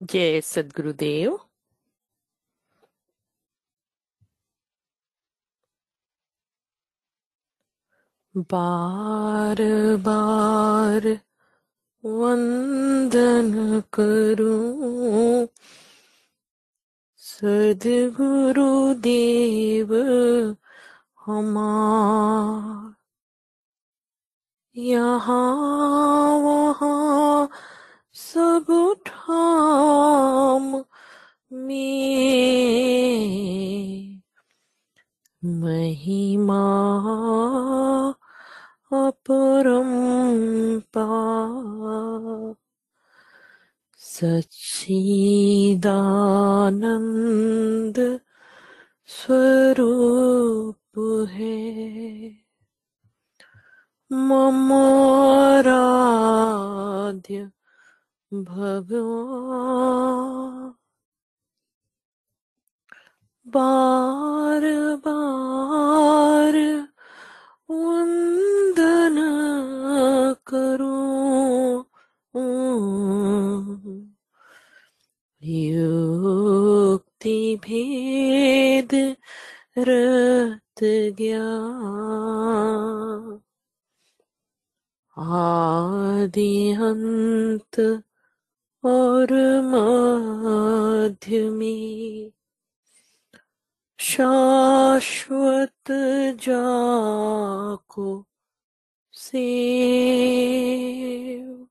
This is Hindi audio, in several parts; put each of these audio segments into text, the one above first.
जय सदगुरुदेव बार बार वंदन करूँ सदगुरुदेव हमार यहाँ वहाँ सब ठाम में। महिमा अपरंपार सच्चिदानंद स्वरूप है। ममराध्य भगवान बार बार वंदन करूँ। युक्ति भेद रत ज्ञान। आदि अंत और मध्य में शाश्वत जाको सेव।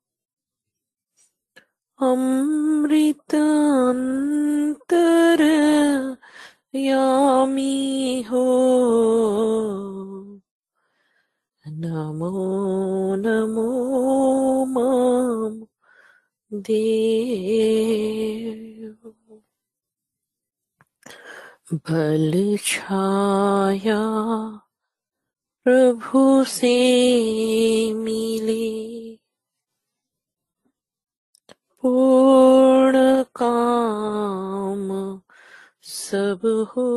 अमृत अंतर यामी हो। नमो नमो माम। देव। बल छाया प्रभु से मिले। पूर्ण काम सब हो।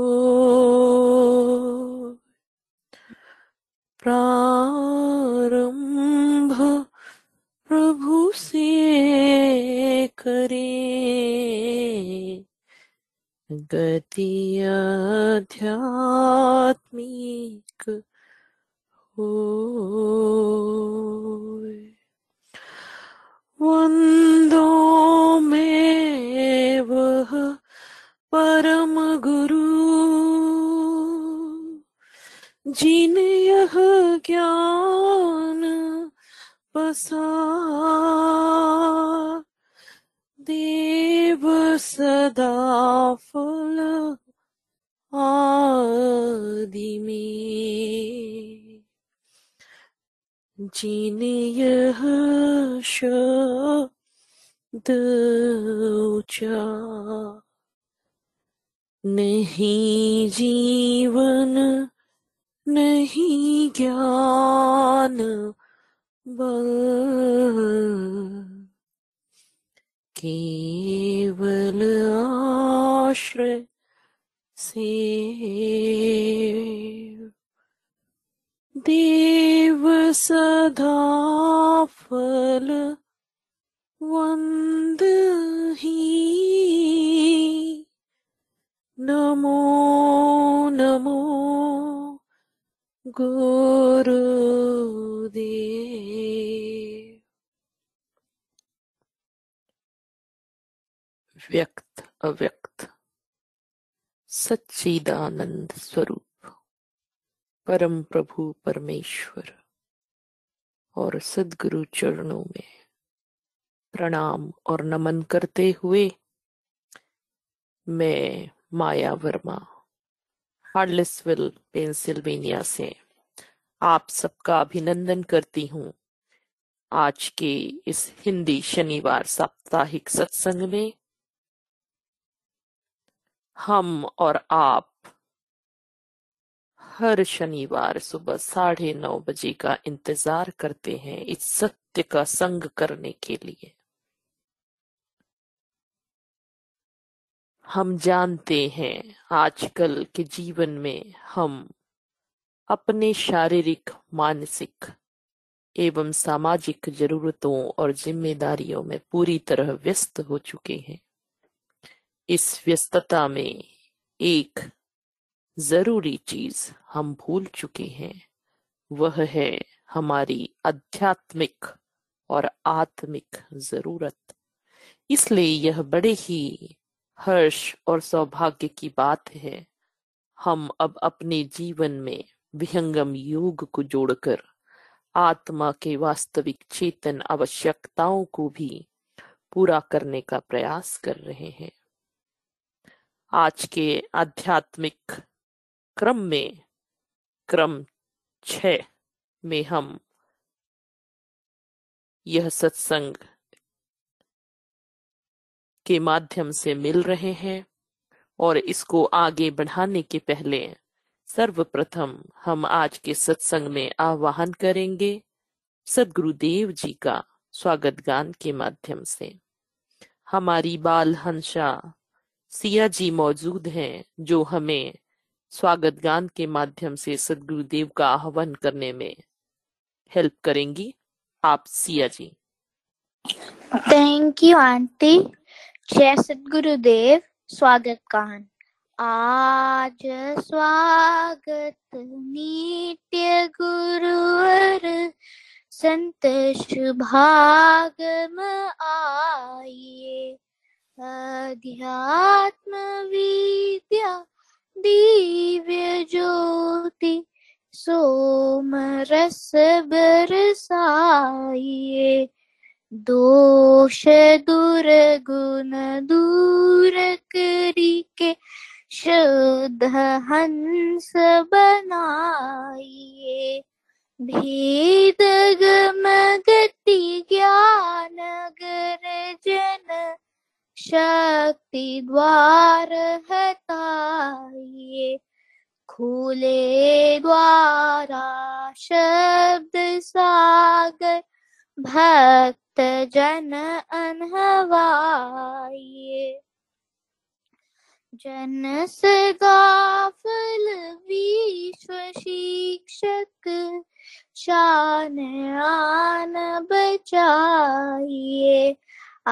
प्रारंभ प्रभु से करे। गति आध्यात्मिक हो वंदो में वह परम गुरु, जिन यह ज्ञान बसा आदि में जिन यह शब्द ऊँचा नहीं जीवन नहीं ज्ञान बल। केवल आश्रय से देव सदा फल वंद ही नमो नमो गुरुदेव व्यक्त अव्यक्त सच्चिदानंद स्वरूप परम प्रभु परमेश्वर, और सदगुरु चरणों में प्रणाम और नमन करते हुए मैं माया वर्मा, हार्लेसविल, पेंसिल्वेनिया से आप सबका अभिनंदन करती हूँ। आज के इस हिंदी शनिवार साप्ताहिक सत्संग में हम और आप हर शनिवार सुबह साढ़े नौ बजे का इंतज़ार करते हैं इस सत्य का संग करने के लिए। हम जानते हैं आजकल के जीवन में हम अपने शारीरिक, मानसिक एवं सामाजिक जरूरतों और जिम्मेदारियों में पूरी तरह व्यस्त हो चुके हैं। इस व्यस्तता में एक ज़रूरी चीज़ हम भूल चुके हैं। वह है हमारी आध्यात्मिक और आत्मिक ज़रूरत। इसलिए यह बड़े ही हर्ष और सौभाग्य की बात है। हम अब अपने जीवन में विहंगम योग को जोड़कर आत्मा के वास्तविक चेतन आवश्यकताओं को भी पूरा करने का प्रयास कर रहे हैं। आज के आध्यात्मिक क्रम में, क्रम छ में हम यह सत्संग के माध्यम से मिल रहे हैं और इसको आगे बढ़ाने के पहले सर्वप्रथम हम आज के सत्संग में आह्वान करेंगे। सदगुरुदेव जी का स्वागत गान के माध्यम से। हमारी बाल हंसा सिया जी मौजूद हैं, जो हमें स्वागत गान के माध्यम से सदगुरुदेव का आह्वान करने में हेल्प करेंगी। आप Siya ji. Thank you aunty जय सदगुरुदेव स्वागत गान आज स्वागत नित्य गुरुवर संत शुभागम आइए। अध्यात्म विद्या दिव्य ज्योति सोम रस बरसाइए दोष दुर्गुण दूर करी के शुद्ध हंस बनाइए भेद गति ज्ञान गर्जन शक्ति द्वार हटाइए। खुले द्वारा शब्द सागर भक्त जन अनहवाइए। जन गाफल विश्व शिक्षक, शान आन बचाइए।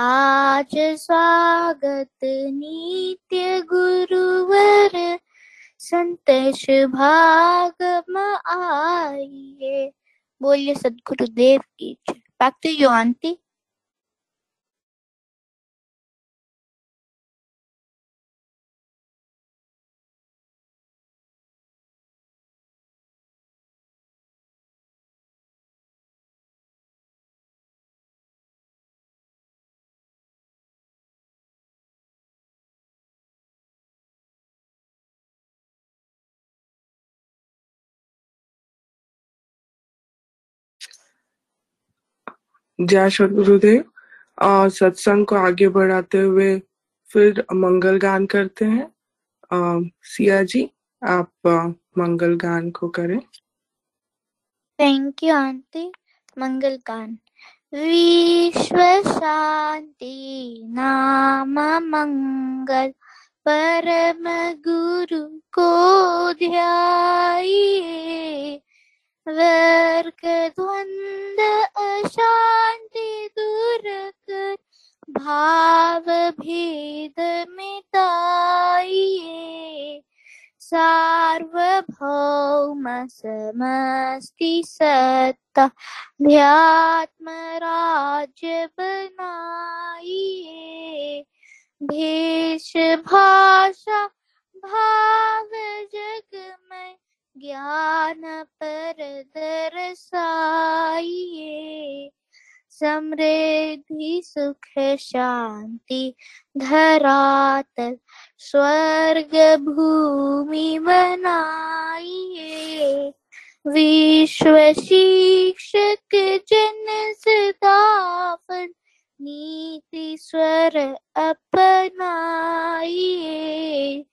आज स्वागत नित्य गुरुवर संत भाग आइए। बोलिए सदगुरुदेव की बैक टू यू आंटी जय श्री गुरुदेव और सत्संग को आगे बढ़ाते हुए फिर मंगल गान करते हैं। आ, सिया जी आप आ, मंगल गान को करें। थैंक यू आंटी मंगल गान। विश्व शांति नाम मंगल। परम गुरु को ध्याइए। वर्ग द्वंद अशांति दूर कर भाव भेद मिटाइए। सार्वभौम समस्ति सत्ता, ध्यात्म राज्य बनाइए। भेष भाषा, भाव जग में ज्ञान पर दरसाइए। समृद्धि, सुख, शांति, धरातल, स्वर्ग, भूमि बनाइए विश्व शिक्षक जन सदाफल नीति स्वर अपनाइए।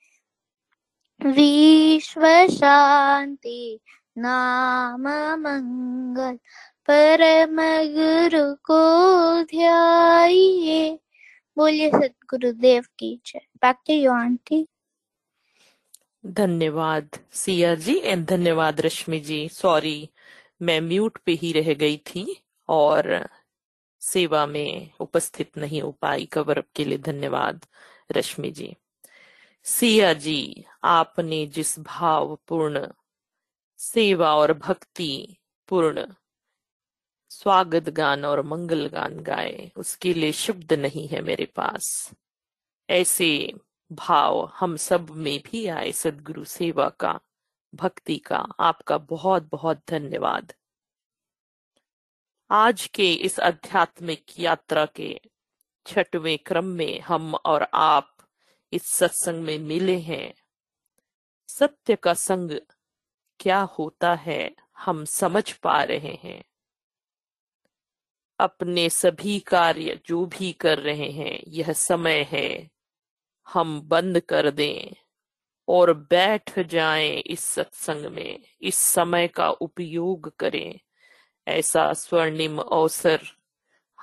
विश्व शांति नाम मंगल परम गुरु को ध्याइए बोलिए सतगुरुदेव की जय। बैक टू यू आंटी धन्यवाद, सिया जी एंड धन्यवाद, रश्मि जी। सॉरी मैं म्यूट पे ही रह गई थी और सेवा में उपस्थित नहीं हो पाई। कवर अप के लिए धन्यवाद, रश्मि जी। सिया जी, आपने जिस भाव पूर्ण, सेवा और भक्ति पूर्ण, स्वागत गान और मंगल गान गाए, उसके लिए शब्द नहीं है मेरे पास। ऐसे भाव हम सब में भी आए सदगुरु सेवा का, भक्ति का, आपका बहुत बहुत धन्यवाद। आज के इस आध्यात्मिक यात्रा के छठवें क्रम में हम और आप इस सत्संग में मिले हैं। सत्य का संग क्या होता है, हम समझ पा रहे हैं। अपने सभी कार्य जो भी कर रहे हैं, यह समय है, हम बंद कर दें और बैठ जाएँ इस सत्संग में, इस समय का उपयोग करें। ऐसा स्वर्णिम अवसर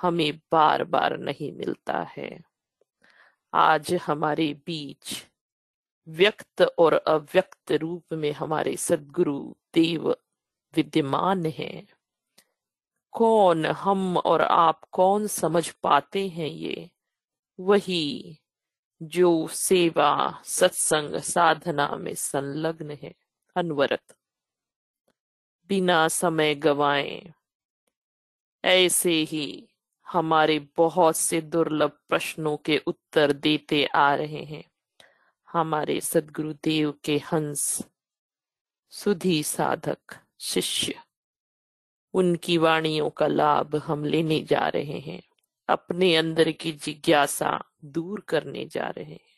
हमें बार बार नहीं मिलता है। आज हमारे बीच व्यक्त और अव्यक्त रूप में हमारे सदगुरु देव विद्यमान हैं। कौन हम और आप कौन समझ पाते हैं ये? वही जो सेवा, सत्संग, साधना में संलग्न है, अनवरत। बिना समय गवाए, ऐसे ही हमारे बहुत से दुर्लभ प्रश्नों के उत्तर देते आ रहे हैं। हमारे सदगुरुदेव के हंस, सुधी साधक, शिष्य, उनकी वाणियों का लाभ हम लेने जा रहे हैं। अपने अंदर की जिज्ञासा दूर करने जा रहे हैं।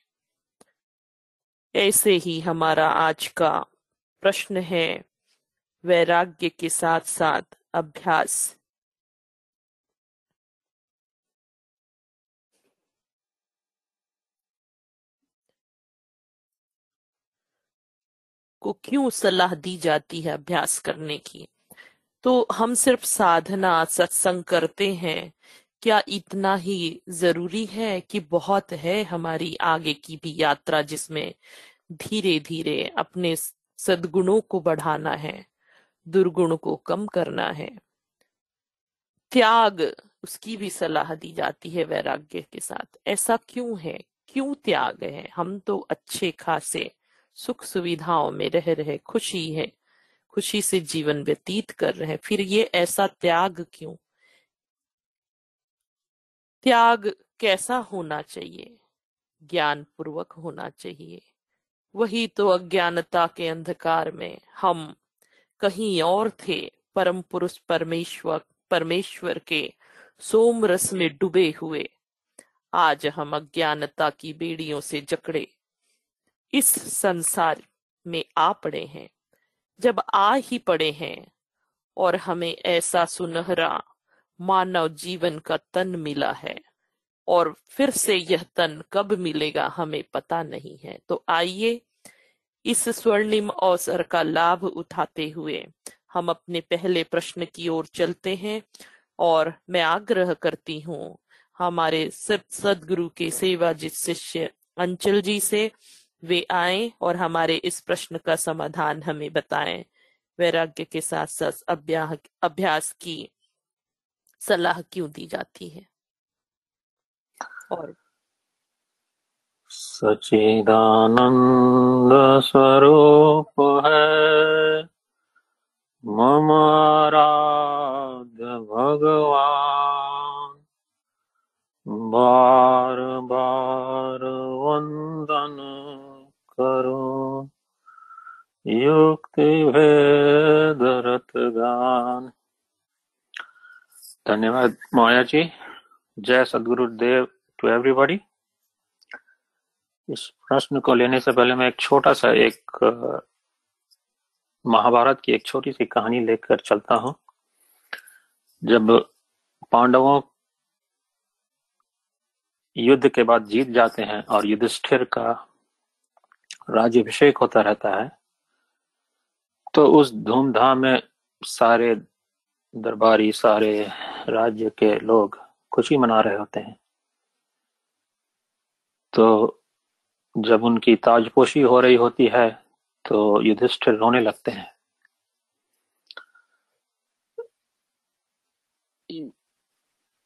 ऐसे ही हमारा आज का प्रश्न है, वैराग्य के साथ साथ अभ्यास। को क्यों सलाह दी जाती है अभ्यास करने की? तो हम सिर्फ़ साधना, सत्संग करते हैं। क्या इतना ही ज़रूरी है कि बहुत है हमारी आगे की भी यात्रा जिसमें धीरे धीरे अपने सदगुणों को बढ़ाना है, दुर्गुण को कम करना है? त्याग, उसकी भी सलाह दी जाती है वैराग्य के साथ। ऐसा क्यों है? क्यों त्याग है? हम तो अच्छे खासे सुख सुविधाओं में रह रहे, खुशी है, खुशी से जीवन व्यतीत कर रहे हैं। फिर ये ऐसा त्याग क्यों? त्याग कैसा होना चाहिए? ज्ञान पूर्वक होना चाहिए। वही तो अज्ञानता के अंधकार में हम कहीं और थे, परम पुरुष परमेश्वर परमेश्वर के सोम रस में डूबे हुए। आज हम अज्ञानता की बेड़ियों से जकड़े। इस संसार में आ पड़े हैं, जब आ ही पड़े हैं, और हमें ऐसा सुनहरा मानव जीवन का तन मिला है, और फिर से यह तन कब मिलेगा हमें पता नहीं है। तो आइए, इस स्वर्णिम अवसर का लाभ उठाते हुए हम अपने पहले प्रश्न की ओर चलते हैं, और मैं आग्रह करती हूँ, हमारे सदगुरु के सेवा जिस शिष्य अंचल जी से वे आए और हमारे इस प्रश्न का समाधान हमें बताएँ। वैराग्य के साथ साथ अभ्यास की सलाह क्यों दी जाती है? और सचिदानंद स्वरूप है। धन्यवाद माया जी। जय सदगुरु देव टू एवरीबॉडी इस प्रश्न को लेने से पहले मैं एक छोटा सा एक महाभारत की एक छोटी सी कहानी लेकर चलता हूँ। जब पांडवों युद्ध के बाद जीत जाते हैं और युधिष्ठिर का राज्यभिषेक होता रहता है तो उस धूमधाम में सारे दरबारी, सारे राज्य के लोग खुशी मना रहे होते हैं। तो जब उनकी ताजपोशी हो रही होती है तो युधिष्ठिर रोने लगते हैं।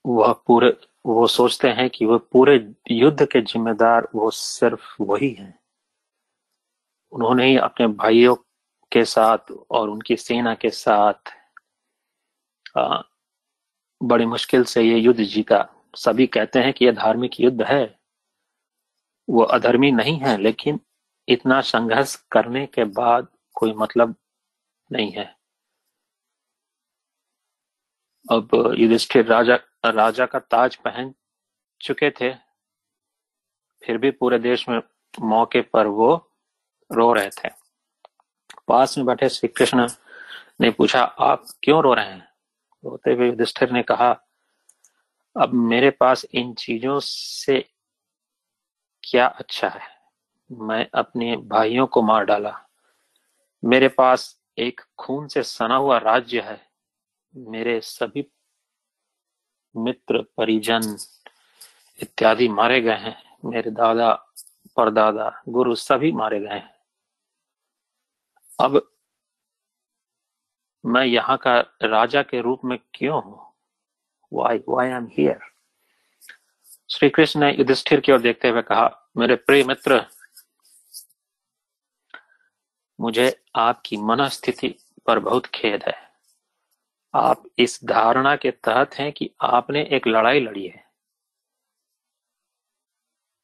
वह पूरे, वो सोचते हैं कि वो पूरे युद्ध के जिम्मेदार, वो सिर्फ़ वही हैं। उन्होंने ही अपने भाइयों के साथ और उनकी सेना के साथ बड़ी मुश्किल से ये युद्ध जीता। सभी कहते हैं कि यह धार्मिक युद्ध है। वो अधर्मी नहीं है, लेकिन इतना संघर्ष करने के बाद कोई मतलब नहीं है। अब युधिष्ठिर राजा राजा का ताज पहन चुके थे। फिर भी पूरे देश में मौके पर वो रो रहे थे। पास में बैठे श्री कृष्ण ने पूछा, आप क्यों रो रहे हैं? रोते हुए युधिष्ठिर ने कहा, अब मेरे पास इन चीज़ों से क्या अच्छा है? मैं अपने भाइयों को मार डाला। मेरे पास एक खून से सना हुआ राज्य है। मेरे सभी मित्र, परिजन इत्यादि मारे गए हैं। मेरे दादा, परदादा, गुरु सभी मारे गए हैं। अब मैं यहाँ का राजा के रूप में क्यों हूँ? Why why am here Shri Krishna ने युधिष्ठिर की ओर देखते हुए कहा, मेरे प्रिय मित्र, मुझे आपकी मनस्थिति पर बहुत खेद है। आप इस धारणा के तहत हैं कि आपने एक लड़ाई लड़ी है।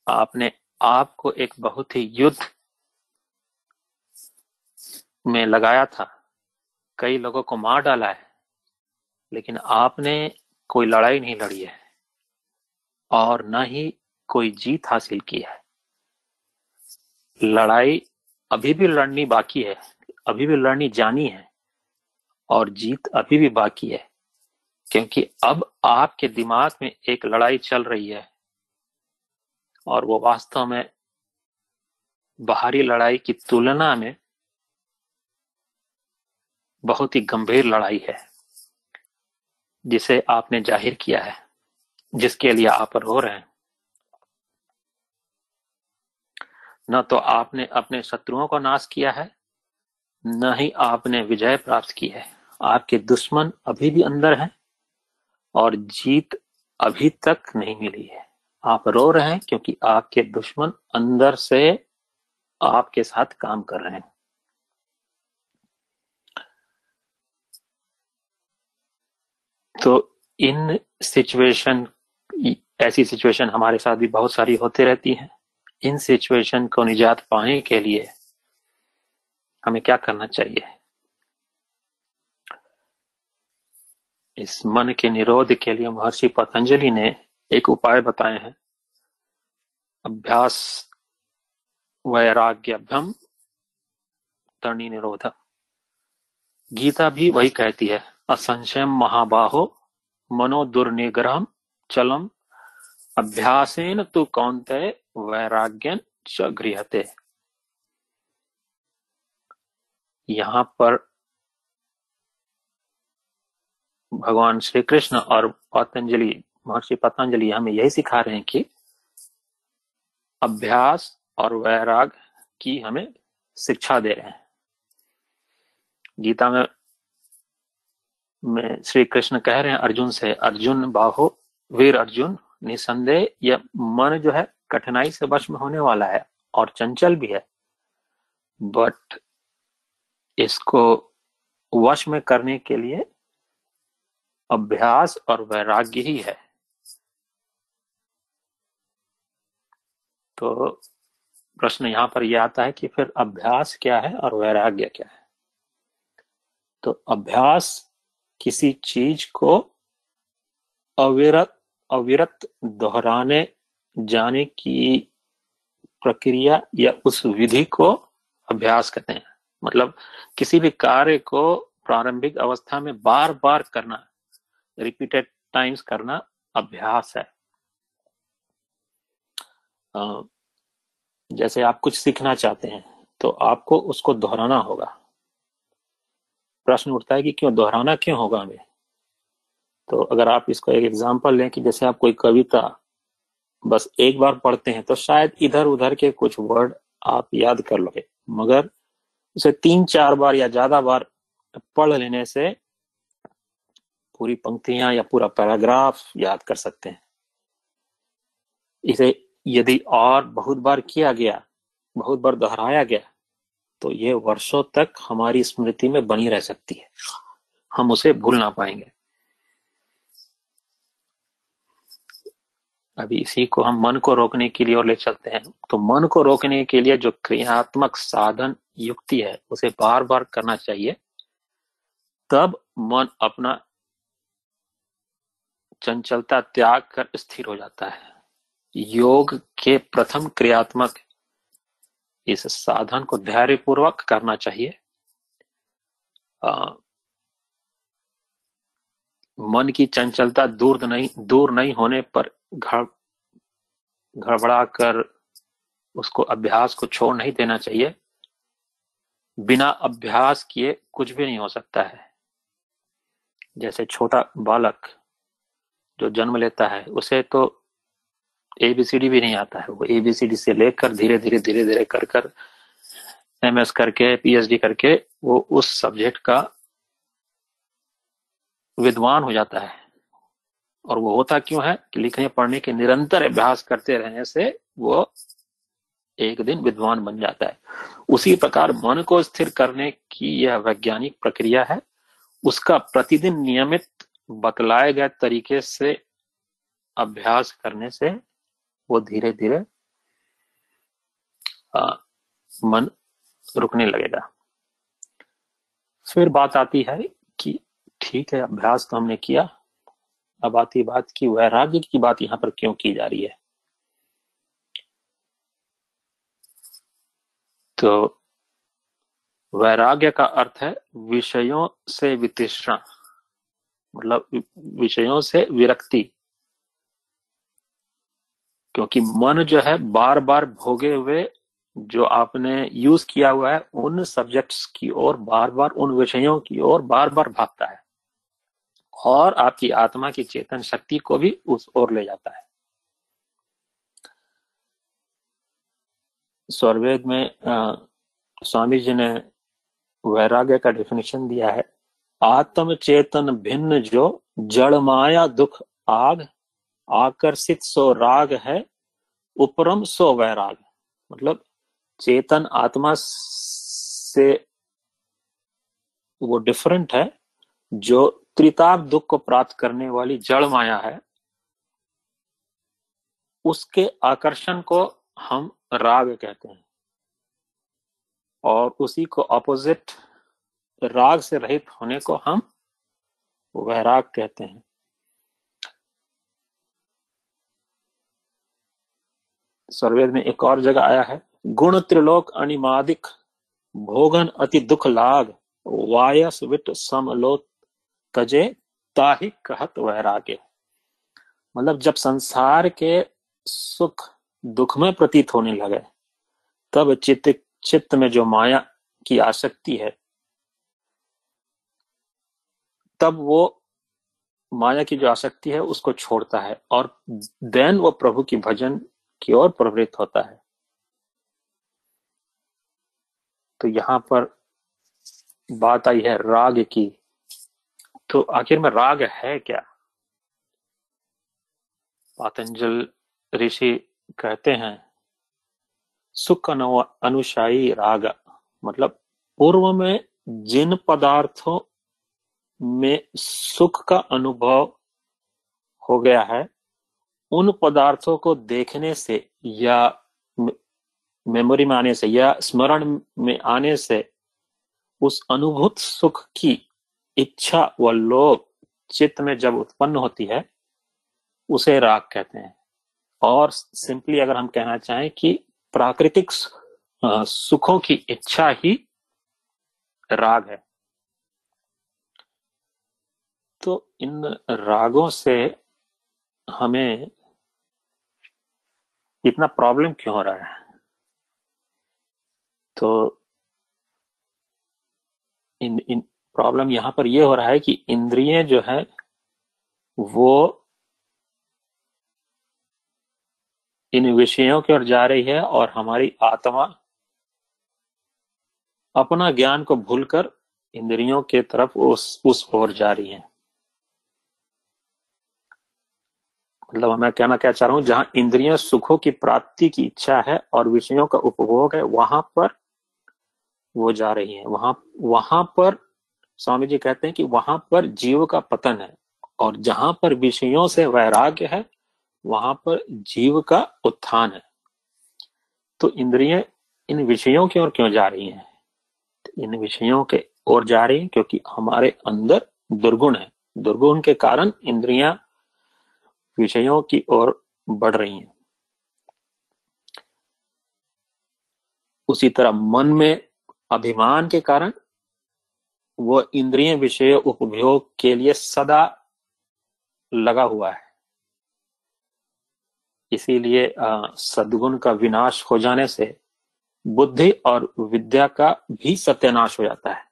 आपने आपको एक बहुत ही युद्ध में लगाया था। कई लोगों को मार डाला है, लेकिन आपने कोई लड़ाई नहीं लड़ी है और न ही कोई जीत हासिल की है। लड़ाई अभी भी लड़नी बाकी है, अभी भी लड़नी जानी है और जीत अभी भी बाकी है, क्योंकि अब आपके दिमाग में एक लड़ाई चल रही है और वो वास्तव में बाहरी लड़ाई की तुलना में बहुत ही गंभीर लड़ाई है, जिसे आपने ज़ाहिर किया है, जिसके लिए आप रो रहे हैं। न तो आपने अपने शत्रुओं को नाश किया है, न ही आपने विजय प्राप्त की है। आपके दुश्मन अभी भी अंदर हैं और जीत अभी तक नहीं मिली है। आप रो रहे हैं क्योंकि आपके दुश्मन अंदर से आपके साथ काम कर रहे हैं। तो इन सिचुएशन ऐसी सिचुएशन हमारे साथ भी बहुत सारी होती रहती हैं। इन सिचुएशन को निजात पाने के लिए हमें क्या करना चाहिए? इस मन के निरोध के लिए महर्षि पतंजलि ने एक उपाय बताए हैं। अभ्यास वैराग्यभ्यम तरणी निरोध गीता भी वही कहती है। असंशय महाबाहो मनो दुर्निग्रह चलम। अभ्यासेन तो कौनते वैराग्यन च गृहते यहाँ पर भगवान श्री कृष्ण और पतंजलि, महर्षि पतंजलि हमें यही सिखा रहे हैं कि अभ्यास और वैराग की हमें शिक्षा दे रहे हैं। गीता में में श्री कृष्ण कह रहे हैं, अर्जुन से, अर्जुन बाहो, वीर अर्जुन, निसंदेह यह मन जो है, कठिनाई से वश में होने वाला है और चंचल भी है। बट इसको वश में करने के लिए अभ्यास और वैराग्य ही है। तो प्रश्न यहाँ पर यह आता है कि फिर अभ्यास क्या है और वैराग्य क्या है? तो अभ्यास किसी चीज़ को अविरत अविरत दोहराने जाने की प्रक्रिया या उस विधि को अभ्यास कहते हैं। मतलब किसी भी कार्य को प्रारंभिक अवस्था में बार बार करना रिपीटेड टाइम्स करना अभ्यास है। जैसे आप कुछ सीखना चाहते हैं तो आपको उसको दोहराना होगा। प्रश्न उठता है कि क्यों, दोहराना क्यों होगा हमें? तो अगर आप इसको एक एग्जांपल लें कि जैसे आप कोई कविता बस एक बार पढ़ते हैं तो शायद इधर उधर के कुछ वर्ड आप याद कर लोगे, मगर उसे तीन, चार बार या ज़्यादा बार पढ़ लेने से पूरी पंक्तियाँ या पूरा पैराग्राफ याद कर सकते हैं। इसे यदि और बहुत बार किया गया, बहुत बार दोहराया गया तो ये वर्षों तक हमारी स्मृति में बनी रह सकती है। हम उसे भूल ना पाएँगे। अभी इसी को हम मन को रोकने के लिए और ले चलते हैं। तो मन को रोकने के लिए जो क्रियात्मक साधन युक्ति है, उसे बार बार करना चाहिए। तब मन अपना चंचलता त्याग कर स्थिर हो जाता है। योग के प्रथम क्रियात्मक इस साधन को धैर्य पूर्वक करना चाहिए। आ, मन की चंचलता दूर नहीं दूर नहीं होने पर घबरा कर उसको अभ्यास को छोड़ नहीं देना चाहिए। बिना अभ्यास किए कुछ भी नहीं हो सकता है। जैसे छोटा बालक जो जन्म लेता है उसे तो एबीसीडी भी नहीं आता है। वो एबीसीडी से लेकर धीरे धीरे धीरे धीरे कर कर एमएस करके पीएचडी करके वो उस सब्जेक्ट का विद्वान हो जाता है। और वो होता क्यों है कि लिखने, पढ़ने के निरंतर अभ्यास करते रहने से वो एक दिन विद्वान बन जाता है। उसी प्रकार मन को स्थिर करने की यह वैज्ञानिक प्रक्रिया है। उसका प्रतिदिन नियमित बतलाए गए तरीके से अभ्यास करने से वो धीरे धीरे मन रुकने लगेगा। फिर बात आती है कि ठीक है, अभ्यास तो हमने किया। अब आती बात की वैराग्य की बात यहाँ पर क्यों की जा रही है? तो वैराग्य का अर्थ है विषयों से वितिष्णा मतलब विषयों से विरक्ति। क्योंकि मन जो है बार बार भोगे हुए जो आपने यूज़ किया हुआ है उन सब्जेक्ट्स की ओर बार बार उन विषयों की ओर बार बार भागता है। और आपकी आत्मा की चेतन शक्ति को भी उस ओर ले जाता है। स्वर्वेद में आ, स्वामी जी ने वैराग्य का डेफिनेशन दिया है। आत्म चेतन भिन्न जो जड़ माया दुख आग आकर्षित सो राग है, उपरम सो वैराग। मतलब चेतन आत्मा से वो डिफरेंट है, जो त्रिताप दुख को प्राप्त करने वाली जड़ माया है, उसके आकर्षण को हम राग कहते हैं। और उसी को ऑपोजिट राग से रहित होने को हम वैराग कहते हैं। सर्वेद में एक और जगह आया है। गुण त्रिलोक अनिमादिक, भोगन अति दुख लाग, वायस विट समलोत तजे ताहि कहत वैराग्य। मतलब जब संसार के सुख दुख में प्रतीत होने लगे, तब चित्त चित्त में जो माया की आसक्ति है, तब वो माया की जो आसक्ति है उसको छोड़ता है और देन वो प्रभु की भजन की ओर प्रवृत्त होता है। तो यहाँ पर बात आई है राग की। तो आखिर में राग है क्या? पातंजल ऋषि कहते हैं सुख अनुशाही राग। मतलब पूर्व में जिन पदार्थों में सुख का अनुभव हो गया है उन पदार्थों को देखने से या मेमोरी में आने से या स्मरण में आने से उस अनुभूत सुख की इच्छा व लोभ चित्त में जब उत्पन्न होती है, उसे राग कहते हैं। और सिंपली अगर हम कहना चाहें कि प्राकृतिक सुखों की इच्छा ही राग है। तो इन रागों से हमें इतना प्रॉब्लम क्यों हो रहा है? तो इन इन प्रॉब्लम यहाँ पर यह हो रहा है कि इंद्रिय जो है, वो इन विषयों की ओर जा रही है और हमारी आत्मा अपना ज्ञान को भूलकर इंद्रियों के तरफ़ उस उस ओर जा रही है। मतलब मैं कहना क्या चाह रहा हूँ, जहाँ इंद्रिय सुखों की प्राप्ति की इच्छा है और विषयों का उपभोग है, वहाँ पर वो जा रही है। वहाँ वहाँ पर, स्वामी जी कहते हैं कि वहाँ पर जीव का पतन है और जहाँ पर विषयों से वैराग्य है, वहाँ पर जीव का उत्थान है। तो इंद्रिय इन विषयों की ओर क्यों जा रही हैं? इन विषयों के ओर जा रही है क्योंकि हमारे अंदर दुर्गुण है। दुर्गुण के कारण इंद्रियाँ विषयों की ओर बढ़ रही हैं। उसी तरह मन में अभिमान के कारण वो इंद्रिय विषय उपभोग के लिए सदा लगा हुआ है। इसीलिए सदगुण का विनाश हो जाने से बुद्धि और विद्या का भी सत्यानाश हो जाता है।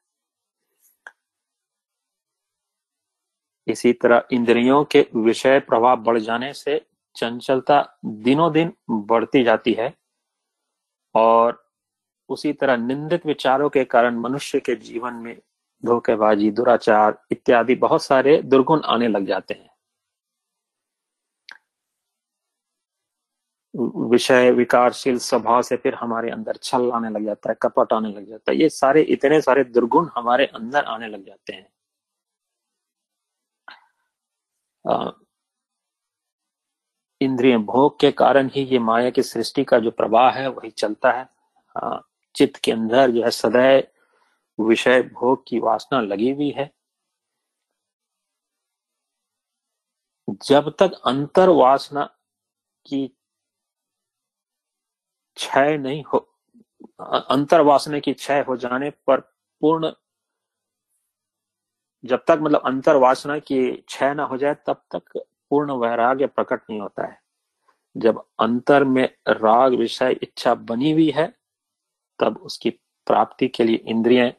इसी तरह इंद्रियों के विषय प्रभाव बढ़ जाने से चंचलता दिनों दिन बढ़ती जाती है और उसी तरह निंदित विचारों के कारण मनुष्य के जीवन में धोखेबाजी, दुराचार इत्यादि बहुत सारे दुर्गुण आने लग जाते हैं। विषय, विकारशील स्वभाव से फिर हमारे अंदर छल आने लग जाता है, कपट आने लग जाता है। ये सारे, इतने सारे दुर्गुण हमारे अंदर आने लग जाते हैं। इंद्रिय भोग के कारण ही ये माया की सृष्टि का जो प्रवाह है, वही चलता है। चित्त के अंदर जो है सदैव विषय भोग की वासना लगी हुई है। जब तक अंतर वासना की क्षय नहीं हो अंतर वासना की क्षय हो जाने पर पूर्ण जब तक मतलब अंतर वासना की क्षय ना हो जाए, तब तक पूर्ण वैराग्य प्रकट नहीं होता है। जब अंतर में राग, विषय, इच्छा बनी हुई है, तब उसकी प्राप्ति के लिए इंद्रिय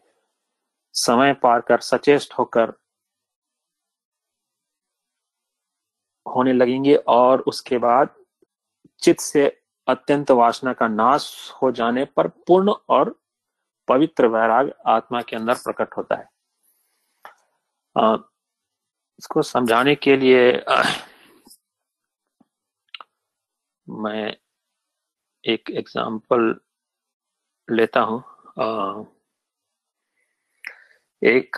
समय पार कर सचेष्ट होकर होने लगेंगे और उसके बाद चित्त से अत्यंत वासना का नाश हो जाने पर पूर्ण और पवित्र वैराग आत्मा के अंदर प्रकट होता है। इसको समझाने के लिए, मैं एक एग्ज़ाम्पल लेता हूँ। एक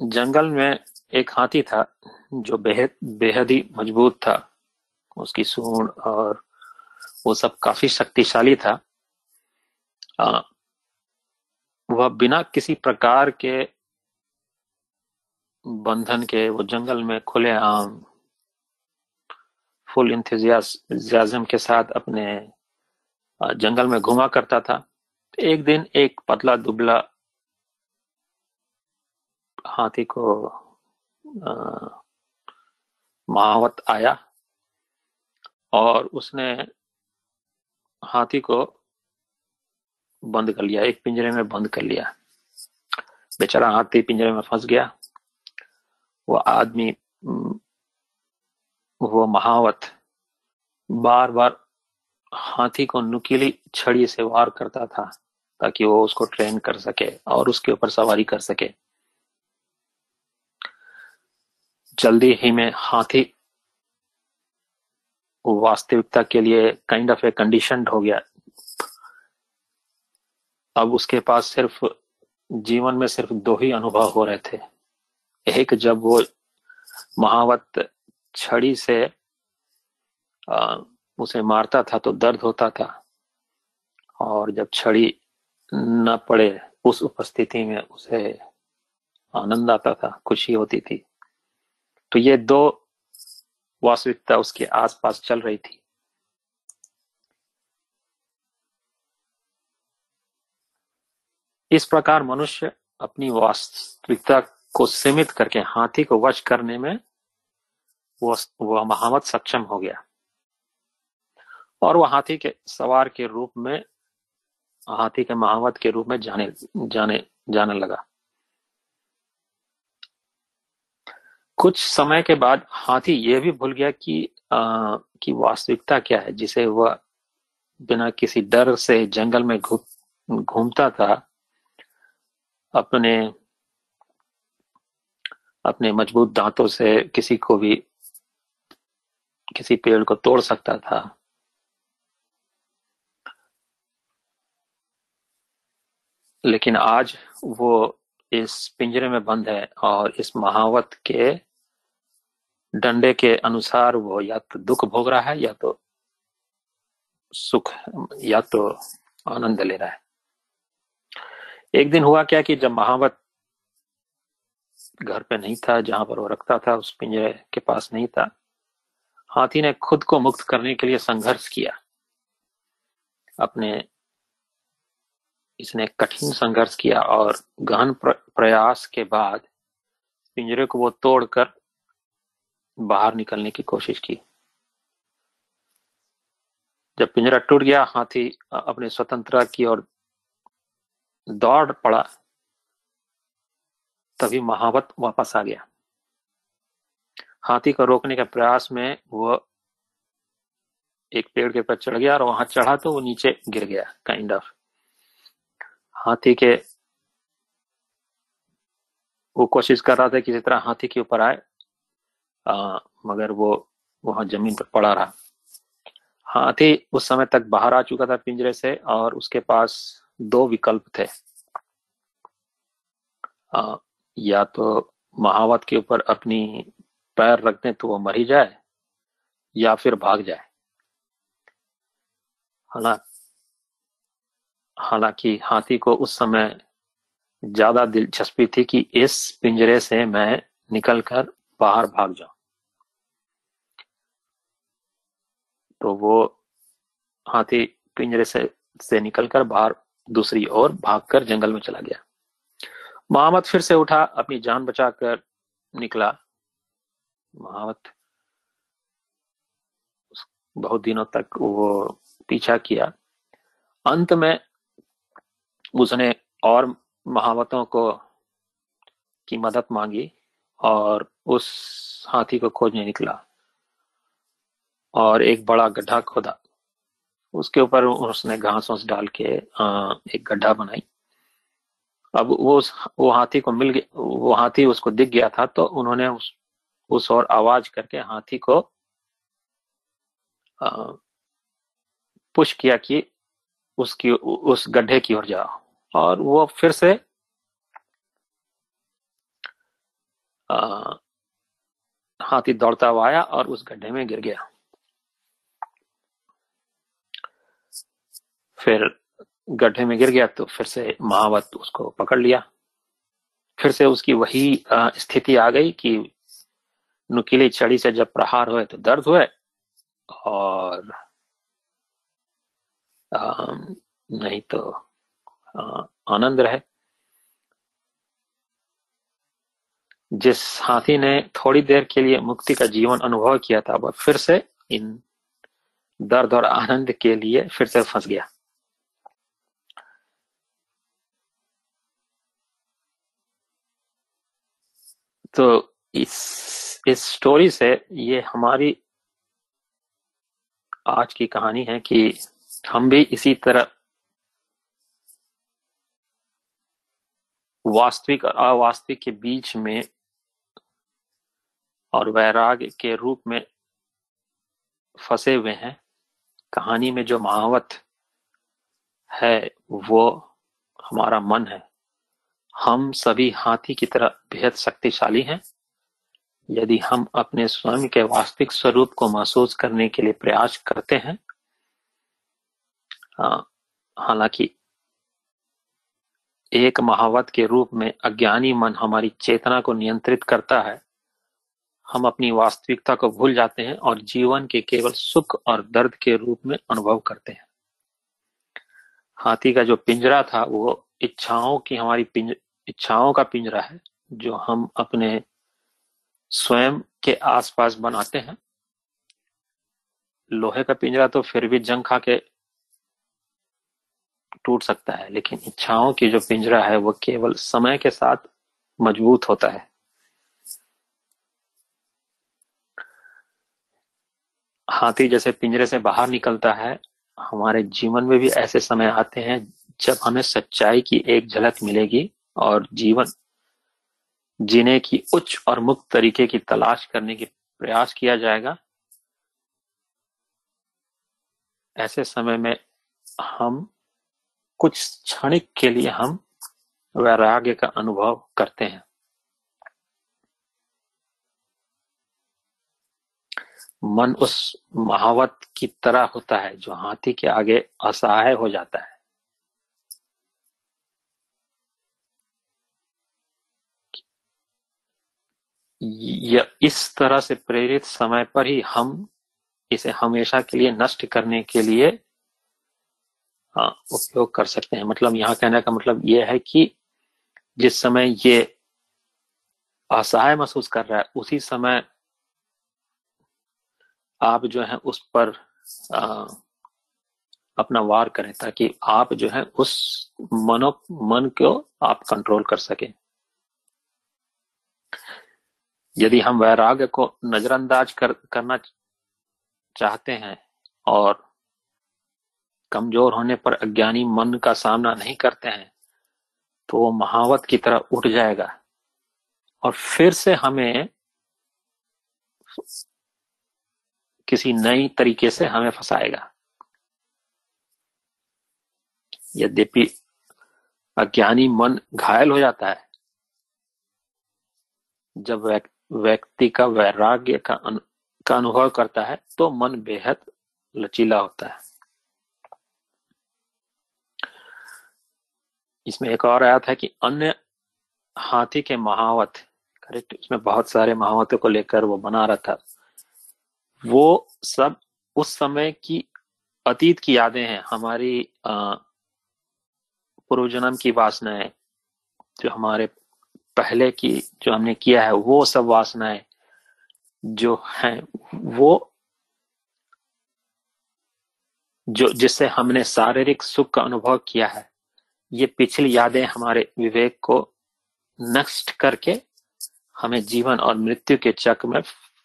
जंगल में एक हाथी था जो बेहद बेहद ही मज़बूत था। उसकी सूंड और वो सब काफ़ी शक्तिशाली था। वह बिना किसी प्रकार के बंधन के वो जंगल में खुले आम, फुल इंथजियाजम के साथ अपने जंगल में घुमा करता था। एक दिन एक पतला दुबला हाथी को महावत आया और उसने हाथी को बंद कर लिया, एक पिंजरे में बंद कर लिया। बेचारा हाथी पिंजरे में फंस गया। वो आदमी वो महावत बार बार हाथी को नुकीली छड़ी से वार करता था ताकि वो उसको ट्रेन कर सके और उसके ऊपर सवारी कर सके। जल्दी ही में हाथी वास्तविकता के लिए काइंड ऑफ़ ए कंडीशन हो गया। अब उसके पास सिर्फ़ जीवन में सिर्फ़ दो ही अनुभव हो रहे थे। एक जब वो महावत छड़ी से आ, उसे मारता था तो दर्द होता था। और जब छड़ी न पड़े उस उपस्थिति में उसे आनंद आता था खुशी होती थी। तो ये दो वास्तविकता उसके आसपास चल रही थी। इस प्रकार मनुष्य अपनी वास्तविकता को सीमित करके हाथी को वश करने में वो वह महामत सक्षम हो गया। और वह हाथी के सवार के रूप में हाथी के महावत के रूप में जाने जाने जाने लगा। कुछ समय के बाद हाथी यह भी भूल गया कि आ, कि वास्तविकता क्या है जिसे वह बिना किसी डर से जंगल में घूमता था अपने अपने मज़बूत दांतों से किसी को भी, किसी पेड़ को तोड़ सकता था। लेकिन आज वो इस पिंजरे में बंद है और इस महावत के डंडे के अनुसार वो या तो दुख भोग रहा है या तो सुख, या तो आनंद ले रहा है। एक दिन हुआ क्या कि जब महावत घर पे नहीं था, जहाँ पर वो रखता था, उस पिंजरे के पास नहीं था। हाथी ने खुद को मुक्त करने के लिए संघर्ष किया। अपने, इसने कठिन संघर्ष किया और गहन प्रयास के बाद पिंजरे को वो तोड़कर बाहर निकलने की कोशिश की। जब पिंजरा टूट गया, हाथी अपने स्वतंत्रता की ओर दौड़ पड़ा। तभी महावत वापस आ गया। हाथी को रोकने के प्रयास में वह एक पेड़ के ऊपर चढ़ गया और वहाँ चढ़ा तो वो नीचे गिर गया काइंड ऑफ़ हाथी के वो कोशिश कर रहा था किसी तरह हाथी के ऊपर आए आ, मगर वो वहाँ ज़मीन पर पड़ा रहा। हाथी उस समय तक बाहर आ चुका था पिंजरे से और उसके पास दो विकल्प थे। आ, या तो महावत के ऊपर अपनी पैर रख दें तो वो मर ही जाए, या फिर भाग जाए। हालाँकि हालाँकि हाथी को उस समय ज़्यादा दिलचस्पी थी कि इस पिंजरे से मैं निकलकर बाहर भाग जाऊँ। तो वो हाथी पिंजरे से से निकलकर बाहर दूसरी ओर भागकर जंगल में चला गया। मोहम्मद फिर से उठा, अपनी जान बचाकर निकला। मोहम्मद बहुत दिनों तक वो पीछा किया। अंत में उसने और महावतों को की मदद मांगी और उस हाथी को खोजने निकला और एक बड़ा गड्ढा खोदा। उसके ऊपर उसने घास डाल के एक गड्ढा बनाई। अब वो वो हाथी को मिल गया वो हाथी उसको दिख गया था तो उन्होंने उस उस और आवाज़ करके हाथी को पुश किया कि उसकी उस गड्ढे की ओर जाओ। और वो फिर से आ, हाथी दौड़ता हुआ आया और उस गड्ढे में गिर गया। फिर गड्ढे में गिर गया तो फिर से महावत उसको पकड़ लिया। फिर से उसकी वही स्थिति आ गई कि नुकीली छड़ी से जब प्रहार हुए तो दर्द हुए और नहीं तो आनंद रहे। जिस हाथी ने थोड़ी देर के लिए मुक्ति का जीवन अनुभव किया था, वह फिर से इन दर्द और आनंद के लिए फिर से फंस गया। तो इस इस स्टोरी से ये हमारी आज की कहानी है कि हम भी इसी तरह वास्तविक और अवास्तविक के बीच में और वैराग्य के रूप में फंसे हुए हैं। कहानी में जो महावत है, वो हमारा मन है। हम सभी हाथी की तरह बेहद शक्तिशाली हैं। यदि हम अपने स्वयं के वास्तविक स्वरूप को महसूस करने के लिए प्रयास करते हैं हालाँकि एक महावत के रूप में अज्ञानी मन हमारी चेतना को नियंत्रित करता है। हम अपनी वास्तविकता को भूल जाते हैं और जीवन के केवल सुख और दर्द के रूप में अनुभव करते हैं। हाथी का जो पिंजरा था, वो इच्छाओं की हमारी पिंज, इच्छाओं का पिंजरा है, जो हम अपने स्वयं के आसपास बनाते हैं। लोहे का पिंजरा तो फिर भी जंग खा के टूट सकता है, लेकिन इच्छाओं की जो पिंजरा है, वो केवल समय के साथ मज़बूत होता है। हाथी जैसे पिंजरे से बाहर निकलता है, हमारे जीवन में भी ऐसे समय आते हैं जब हमें सच्चाई की एक झलक मिलेगी और जीवन जीने की उच्च और मुक्त तरीके की तलाश करने की प्रयास किया जाएगा, ऐसे समय में हम कुछ क्षणिक के लिए हम वैराग्य का अनुभव करते हैं। मन उस महावत की तरह होता है जो हाथी के आगे असहाय हो जाता है। यह इस तरह से प्रेरित समय पर ही हम इसे हमेशा के लिए नष्ट करने के लिए उपयोग कर सकते हैं। मतलब यहाँ कहने का मतलब यह है कि जिस समय ये असहाय महसूस कर रहा है उसी समय आप जो है उस पर आ, अपना वार करें ताकि आप जो है उस मनो मन को आप कंट्रोल कर सकें। यदि हम वैराग्य को नजरअंदाज कर, करना चाहते हैं और कमज़ोर होने पर अज्ञानी मन का सामना नहीं करते हैं तो वो महावत की तरह उठ जाएगा। और फिर से हमें किसी नई तरीके से हमें फंसाएगा। यद्यपि अज्ञानी मन घायल हो जाता है जब व्यक्ति का वैराग्य का, अनु, का अनुभव करता है तो मन बेहद लचीला होता है। इसमें एक और आया था कि अन्य हाथी के महावत करेक्ट? इसमें बहुत सारे महावतों को लेकर वो बना रहा था वो सब उस समय की अतीत की यादें हैं हमारी पूर्व जन्म की वासनाएँ जो हमारे पहले की जो हमने किया है, वो सब वासनाएँ जो हैं, वो जो, जिससे हमने शारीरिक सुख का अनुभव किया है, ये पिछली यादें हमारे विवेक को नष्ट करके हमें जीवन और मृत्यु के चक्र में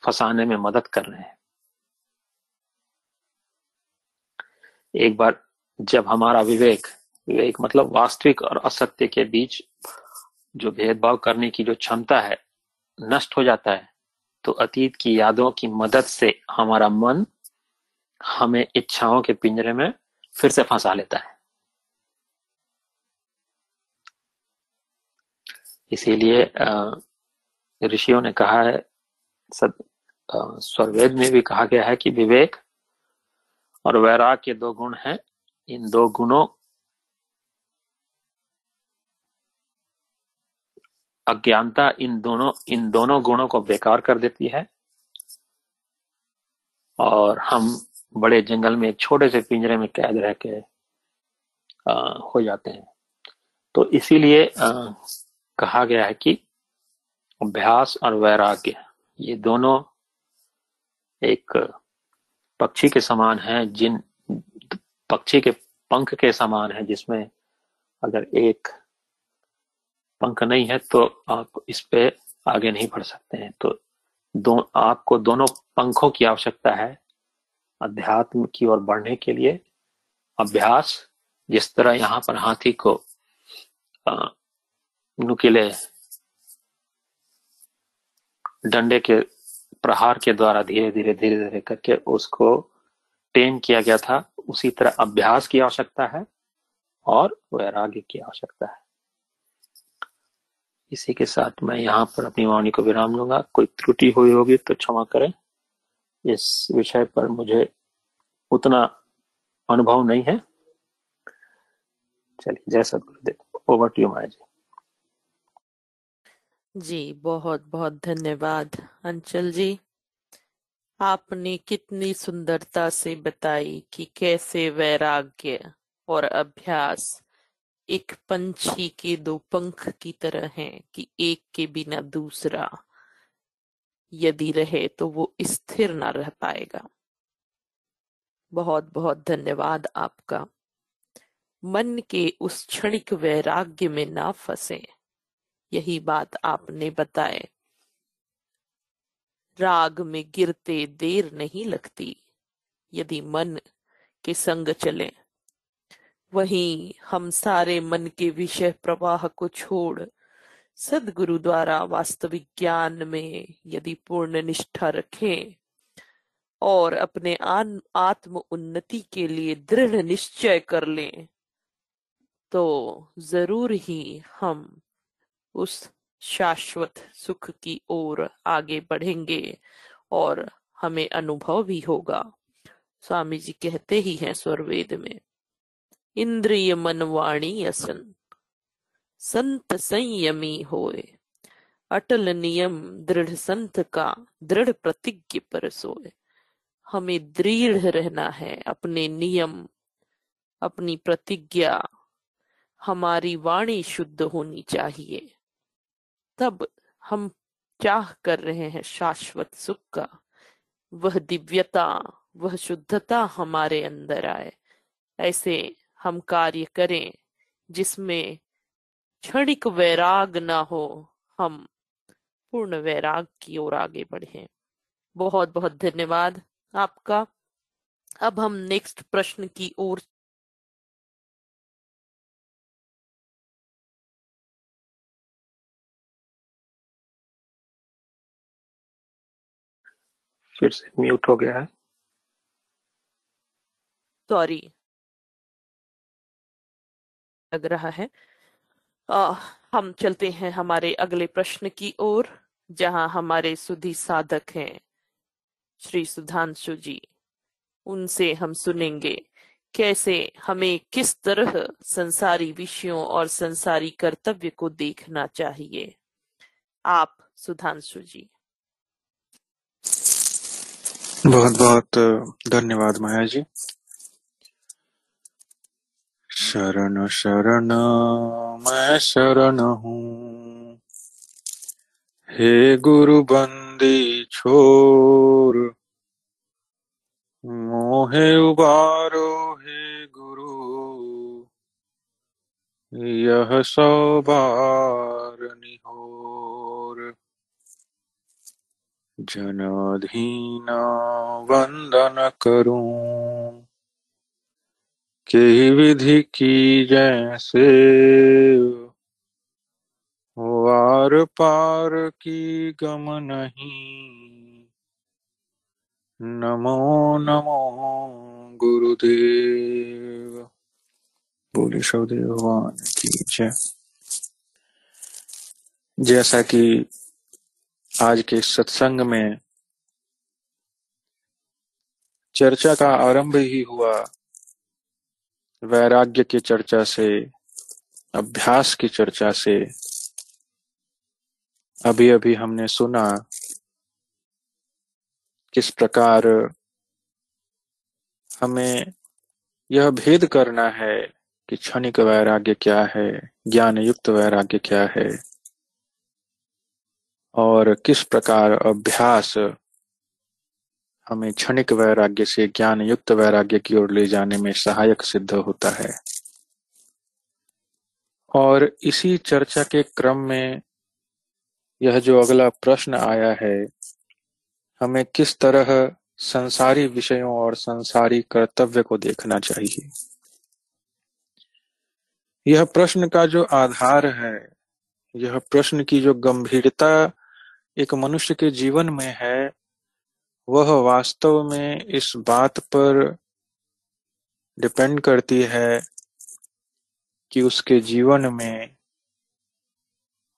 फंसाने में मदद कर रहे हैं। एक बार जब हमारा विवेक विवेक मतलब वास्तविक और असत्य के बीच जो भेदभाव करने की जो क्षमता है, नष्ट हो जाता है तो अतीत की यादों की मदद से हमारा मन हमें इच्छाओं के पिंजरे में फिर से फंसा लेता है। इसीलिए ऋषियों ने कहा है, सद स्वरवेद में भी कहा गया है कि विवेक और वैराग के दो गुण हैं। इन दो गुणों अज्ञानता इन दोनों इन दोनों गुणों को बेकार कर देती है। और हम बड़े जंगल में एक छोटे से पिंजरे में कैद रह के आ, हो जाते हैं। तो इसीलिए कहा गया है कि अभ्यास और वैराग्य ये दोनों एक पक्षी के समान है जिन पक्षी के पंख के समान है जिसमें अगर एक पंख नहीं है तो आप इस पे आगे नहीं बढ़ सकते हैं। तो दो, आपको दोनों पंखों की आवश्यकता है, अध्यात्म की ओर बढ़ने के लिए। अभ्यास, जिस तरह यहाँ पर हाथी को नुकीले डंडे के प्रहार के द्वारा धीरे धीरे धीरे धीरे करके उसको टेम किया गया था, उसी तरह अभ्यास की आवश्यकता है और वैराग्य की आवश्यकता है। इसी के साथ मैं यहाँ पर अपनी वाणी को विराम लूँगा। कोई त्रुटि हुई होगी तो क्षमा करें। इस विषय पर मुझे उतना अनुभव नहीं है। चलिए, जय सदगुरुदेव ओवर टू माया जी जी, बहुत बहुत धन्यवाद, अंचल जी। आपने कितनी सुंदरता से बताई कि कैसे वैराग्य और अभ्यास एक पंछी के दो पंख की तरह हैं कि एक के बिना दूसरा यदि रहे तो वो स्थिर ना रह पाएगा। बहुत बहुत धन्यवाद आपका। मन के उस क्षणिक वैराग्य में ना फंसे। यही बात आपने बताए राग में गिरते देर नहीं लगती। यदि मन के संग चले वहीं हम सारे मन के विषय प्रवाह को छोड़ सदगुरु द्वारा वास्तविक ज्ञान में यदि पूर्ण निष्ठा रखें और अपने आत्म उन्नति के लिए दृढ़ निश्चय कर लें तो ज़रूर ही हम उस शाश्वत सुख की ओर आगे बढ़ेंगे और हमें अनुभव भी होगा। स्वामी जी कहते ही हैं स्वरवेद में इंद्रिय मनवाणी असन। संत संयमी होए। अटल नियम दृढ़ संत का दृढ़ प्रतिज्ञ पर सोए। हमें दृढ़ रहना है अपने नियम, अपनी प्रतिज्ञा। हमारी वाणी शुद्ध होनी चाहिए। तब हम चाह कर रहे हैं शाश्वत सुख का। वह दिव्यता, वह शुद्धता हमारे अंदर आए। ऐसे हम कार्य करें जिसमें क्षणिक वैराग ना हो हम पूर्ण वैराग की ओर आगे बढ़े। बहुत बहुत धन्यवाद आपका। अब हम नेक्स्ट प्रश्न की ओर फिर से म्यूट हो गया है। सॉरी लग रहा है। आ, हम चलते हैं हमारे अगले प्रश्न की ओर जहाँ हमारे सुधी साधक हैं। श्री सुधांशु जी उनसे हम सुनेंगे कैसे हमें किस तरह संसारी विषयों और संसारी कर्तव्य को देखना चाहिए? आप सुधांशु जी। बहुत बहुत धन्यवाद माया जी। शरण शरण, मैं शरण हूँ। हे गुरु बंदी छोर, मोहे उबारो हे गुरु। यह सौ बार निहोर। जनधीन वंदन करूँ। के विधि की जैसे वार पार की गम नहीं। नमो नमो गुरुदेव। बोले सौदेव भगवान की जय। जैसा कि आज के सत्संग में चर्चा का आरंभ ही हुआ वैराग्य की चर्चा से, अभ्यास की चर्चा से अभी अभी हमने सुना किस प्रकार हमें यह भेद करना है कि क्षणिक वैराग्य क्या है ज्ञान युक्त वैराग्य क्या है, और किस प्रकार अभ्यास हमें क्षणिक वैराग्य से ज्ञान युक्त वैराग्य की ओर ले जाने में सहायक सिद्ध होता है। और इसी चर्चा के क्रम में यह जो अगला प्रश्न आया है, हमें किस तरह संसारी विषयों और संसारी कर्तव्य को देखना चाहिए? यह प्रश्न का जो आधार है, यह प्रश्न की जो गंभीरता एक मनुष्य के जीवन में है वह वास्तव में इस बात पर डिपेंड करती है कि उसके जीवन में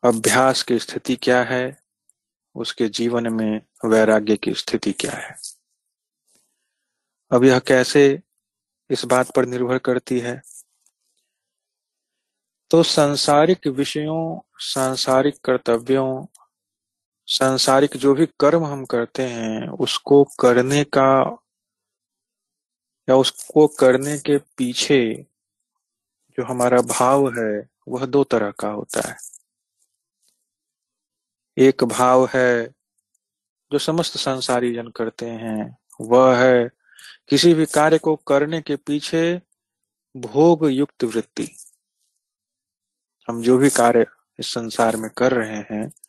अभ्यास की स्थिति क्या है, उसके जीवन में वैराग्य की स्थिति क्या है। अब यह कैसे इस बात पर निर्भर करती है? तो सांसारिक विषयों, सांसारिक कर्तव्यों सांसारिक जो भी कर्म हम करते हैं, उसको करने का या उसको करने के पीछे जो हमारा भाव है, वह दो तरह का होता है। एक भाव है जो समस्त संसारी जन करते हैं, वह है किसी भी कार्य को करने के पीछे भोग युक्त वृत्ति। हम जो भी कार्य इस संसार में कर रहे हैं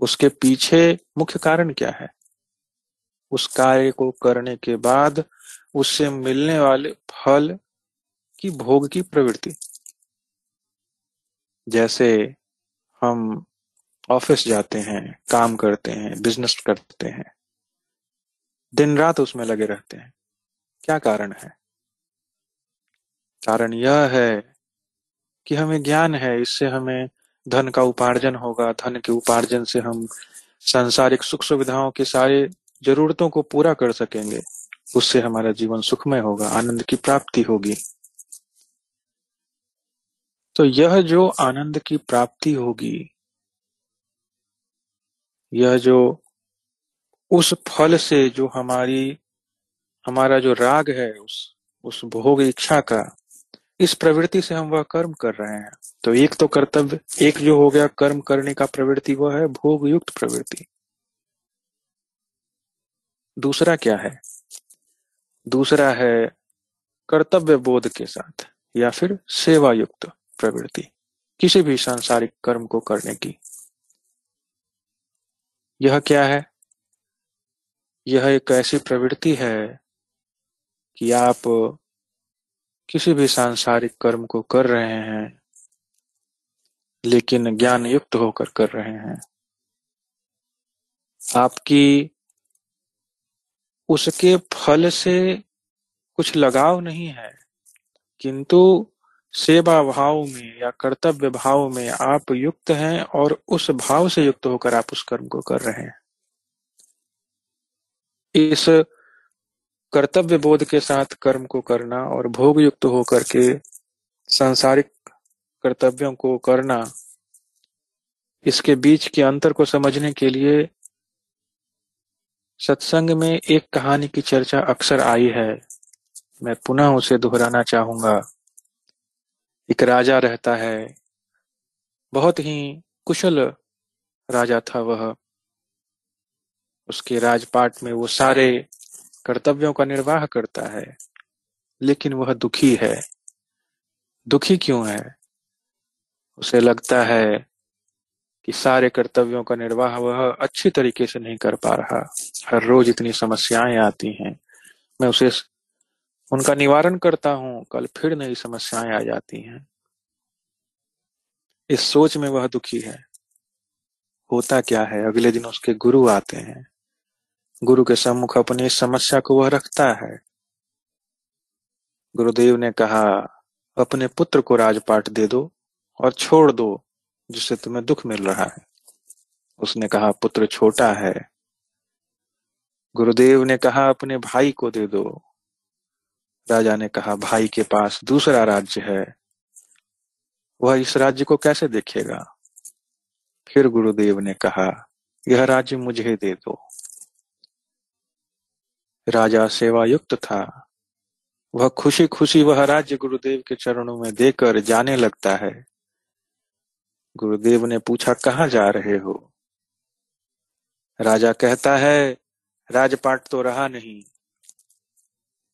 उसके पीछे मुख्य कारण क्या है? उस कार्य को करने के बाद उससे मिलने वाले फल की भोग की प्रवृत्ति। जैसे हम ऑफ़िस जाते हैं, काम करते हैं बिज़नेस करते हैं, दिन रात उसमें लगे रहते हैं। क्या कारण है? कारण यह है कि हमें ज्ञान है, इससे हमें धन का उपार्जन होगा, धन के उपार्जन से हम सांसारिक सुख सुविधाओं के सारे जरूरतों को पूरा कर सकेंगे। उससे हमारा जीवन सुखमय होगा, आनंद की प्राप्ति होगी। तो यह जो आनंद की प्राप्ति होगी, यह जो उस फल से जो हमारी, हमारा जो राग है, उस उस भोग इच्छा का इस प्रवृत्ति से हम वह कर्म कर रहे हैं। तो एक तो कर्तव्य, एक जो हो गया कर्म करने का प्रवृत्ति, वह है भोग युक्त प्रवृत्ति। दूसरा क्या है? दूसरा है कर्तव्य बोध के साथ, या फिर सेवा युक्त प्रवृत्ति, किसी भी सांसारिक कर्म को करने की। यह क्या है? यह एक ऐसी प्रवृत्ति है कि आप किसी भी सांसारिक कर्म को कर रहे हैं, लेकिन ज्ञान युक्त होकर कर रहे हैं। आपकी उसके फल से कुछ लगाव नहीं है, किंतु सेवा भाव में या कर्तव्य भाव में आप युक्त हैं और उस भाव से युक्त होकर आप उस कर्म को कर रहे हैं। इस कर्तव्य बोध के साथ कर्म को करना और भोग युक्त होकर के सांसारिक कर्तव्यों को करना, इसके बीच के अंतर को समझने के लिए सत्संग में एक कहानी की चर्चा अक्सर आई है। मैं पुनः उसे दोहराना चाहूँगा। एक राजा रहता है। बहुत ही कुशल राजा था वह। उसके राजपाट में वो सारे कर्तव्यों का निर्वाह करता है, लेकिन वह दुखी है। दुखी क्यों है? उसे लगता है कि सारे कर्तव्यों का निर्वाह वह अच्छी तरीके से नहीं कर पा रहा। हर रोज इतनी समस्याएँ आती हैं। मैं उसे उनका निवारण करता हूँ, कल फिर नई समस्याएँ आ जाती हैं। इस सोच में वह दुखी है। होता क्या है? अगले दिन उसके गुरु आते हैं। गुरु के सम्मुख अपनी इस समस्या को वह रखता है। गुरुदेव ने कहा, अपने पुत्र को राजपाट दे दो और छोड़ दो, जिससे तुम्हें दुख मिल रहा है। उसने कहा, पुत्र छोटा है। गुरुदेव ने कहा, अपने भाई को दे दो। राजा ने कहा, भाई के पास दूसरा राज्य है। वह इस राज्य को कैसे देखेगा? फिर गुरुदेव ने कहा, यह राज्य मुझे दे दो। राजा सेवा युक्त था। वह खुशी खुशी वह राज्य गुरुदेव के चरणों में देकर जाने लगता है। गुरुदेव ने पूछा, कहा जा रहे हो? राजा कहता है, राजपाट तो रहा नहीं।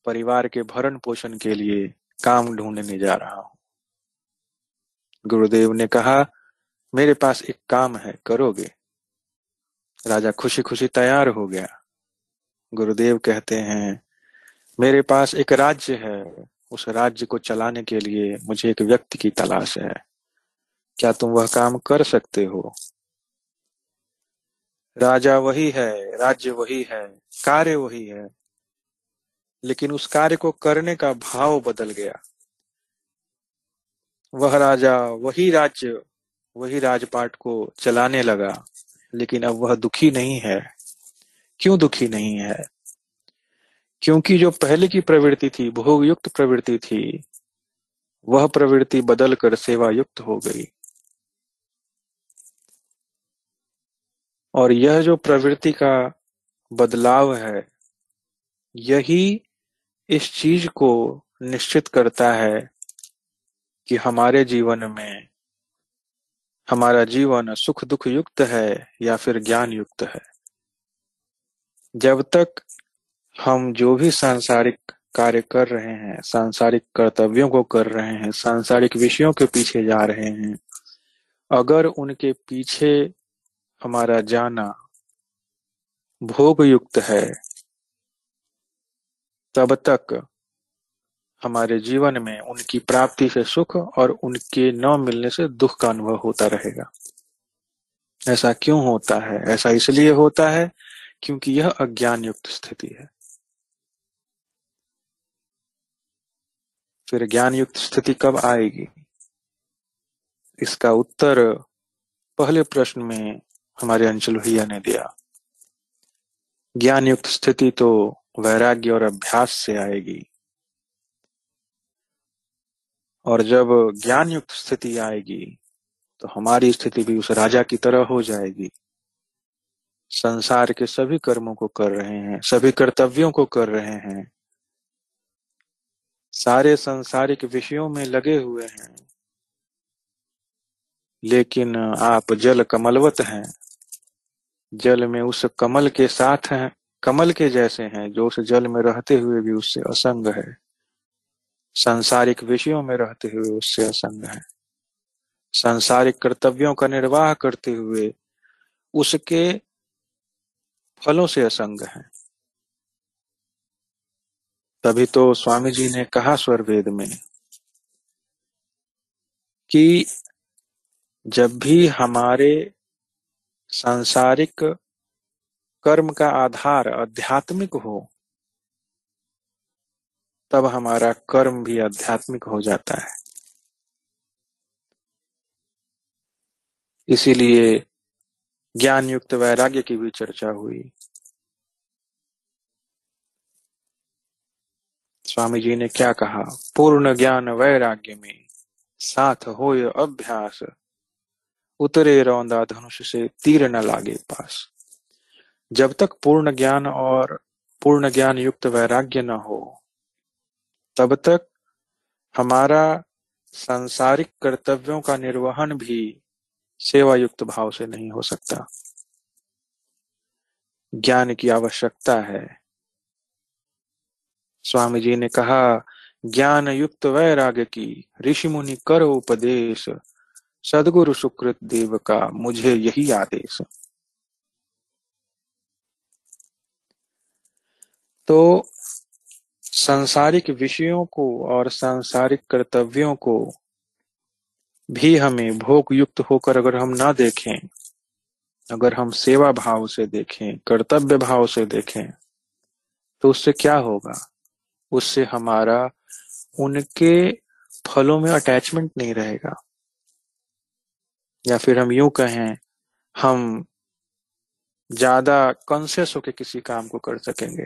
परिवार के भरण पोषण के लिए काम ढूँढने जा रहा हूँ। गुरुदेव ने कहा, मेरे पास एक काम है, करोगे? राजा खुशी खुशी तैयार हो गया। गुरुदेव कहते हैं, मेरे पास एक राज्य है, उस राज्य को चलाने के लिए मुझे एक व्यक्ति की तलाश है। क्या तुम वह काम कर सकते हो? राजा वही है, राज्य वही है, कार्य वही है। लेकिन उस कार्य को करने का भाव बदल गया। वह राजा वही राज्य, वही राजपाट को चलाने लगा, लेकिन अब वह दुखी नहीं है। क्यों दुखी नहीं है? क्योंकि जो पहले की प्रवृत्ति थी भोग युक्त प्रवृत्ति थी, वह प्रवृत्ति बदलकर सेवा युक्त हो गई। और यह जो प्रवृत्ति का बदलाव है, यही इस चीज़ को निश्चित करता है कि हमारे जीवन में हमारा जीवन सुख दुख युक्त है या फिर ज्ञान युक्त है। जब तक हम जो भी सांसारिक कार्य कर रहे हैं, सांसारिक कर्तव्यों को कर रहे हैं, सांसारिक विषयों के पीछे जा रहे हैं, अगर उनके पीछे हमारा जाना भोग युक्त है, तब तक हमारे जीवन में उनकी प्राप्ति से सुख और उनके न मिलने से दुख का अनुभव होता रहेगा। ऐसा क्यों होता है? ऐसा इसलिए होता है क्योंकि यह अज्ञान युक्त स्थिति है। फिर ज्ञान युक्त स्थिति कब आएगी? इसका उत्तर पहले प्रश्न में हमारे अंचल भैया ने दिया। ज्ञान युक्त स्थिति तो वैराग्य और अभ्यास से आएगी। और जब ज्ञान युक्त स्थिति आएगी तो हमारी स्थिति भी उस राजा की तरह हो जाएगी। संसार के सभी कर्मों को कर रहे हैं, सभी कर्तव्यों को कर रहे हैं। सारे संसारिक विषयों में लगे हुए हैं। लेकिन आप जल कमलवत हैं। जल में उस कमल के साथ हैं, कमल के जैसे हैं, जो उस जल में रहते हुए भी उससे असंग है। सांसारिक विषयों में रहते हुए उससे असंग है। सांसारिक कर्तव्यों का निर्वाह करते हुए उसके फलों से असंग है। तभी तो स्वामी जी ने कहा स्वर वेद में कि जब भी हमारे सांसारिक कर्म का आधार आध्यात्मिक हो, तब हमारा कर्म भी आध्यात्मिक हो जाता है। इसीलिए ज्ञान युक्त वैराग्य की भी चर्चा हुई। स्वामी जी ने क्या कहा? पूर्ण ज्ञान वैराग्य में साथ हो अभ्यास। उतरे रौंदा धनुष से तीर न लागे पास। जब तक पूर्ण ज्ञान और पूर्ण ज्ञान युक्त वैराग्य न हो, तब तक हमारा सांसारिक कर्तव्यों का निर्वहन भी सेवा युक्त भाव से नहीं हो सकता। ज्ञान की आवश्यकता है। स्वामी जी ने कहा ज्ञान युक्त वैराग्य की ऋषि मुनि कर उपदेश। सदगुरु सुकृत देव का मुझे यही आदेश। तो सांसारिक विषयों को और सांसारिक कर्तव्यों को भी हमें भोग युक्त होकर अगर हम ना देखें, अगर हम सेवा भाव से देखें, कर्तव्य भाव से देखें तो उससे क्या होगा? उससे हमारा उनके फलों में अटैचमेंट नहीं रहेगा। या फिर हम यूँ कहें, हम ज़्यादा कॉन्सियस होकर किसी काम को कर सकेंगे।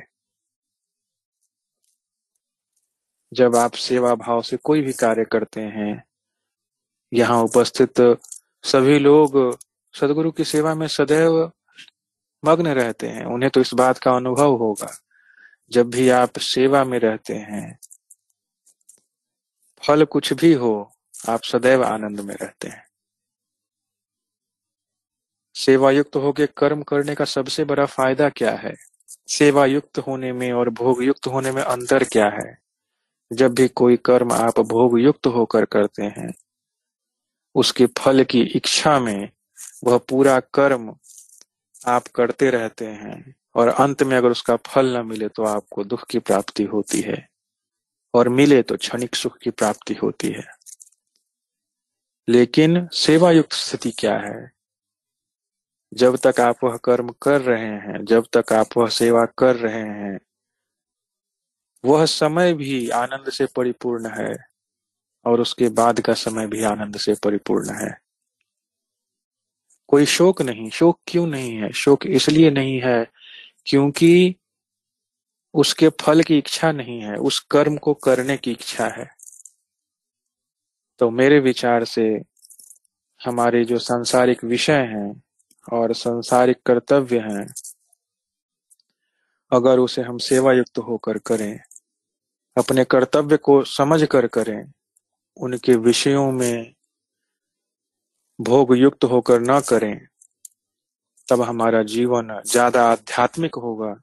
जब आप सेवा भाव से कोई भी कार्य करते हैं, यहाँ उपस्थित सभी लोग सदगुरु की सेवा में सदैव मग्न रहते हैं। उन्हें तो इस बात का अनुभव होगा। जब भी आप सेवा में रहते हैं, फल कुछ भी हो, आप सदैव आनंद में रहते हैं। सेवायुक्त होकर कर्म करने का सबसे बड़ा फ़ायदा क्या है? सेवायुक्त होने में और भोग युक्त होने में अंतर क्या है? जब भी कोई कर्म आप भोग युक्त होकर करते हैं, उसके फल की इच्छा में वह पूरा कर्म आप करते रहते हैं। और अंत में अगर उसका फल न मिले तो आपको दुख की प्राप्ति होती है। और मिले तो क्षणिक सुख की प्राप्ति होती है। लेकिन सेवा युक्त स्थिति क्या है? जब तक आप वह कर्म कर रहे हैं, जब तक आप वह सेवा कर रहे हैं, वह समय भी आनंद से परिपूर्ण है और उसके बाद का समय भी आनंद से परिपूर्ण है। कोई शोक नहीं, शोक क्यों नहीं है? शोक इसलिए नहीं है क्योंकि उसके फल की इच्छा नहीं है, उस कर्म को करने की इच्छा है। तो मेरे विचार से हमारे जो सांसारिक विषय हैं और सांसारिक कर्तव्य हैं, अगर उसे हम सेवा युक्त होकर करें, अपने कर्तव्य को समझ कर करें उनके विषयों में भोग युक्त होकर न करें तब हमारा जीवन ज़्यादा आध्यात्मिक होगा।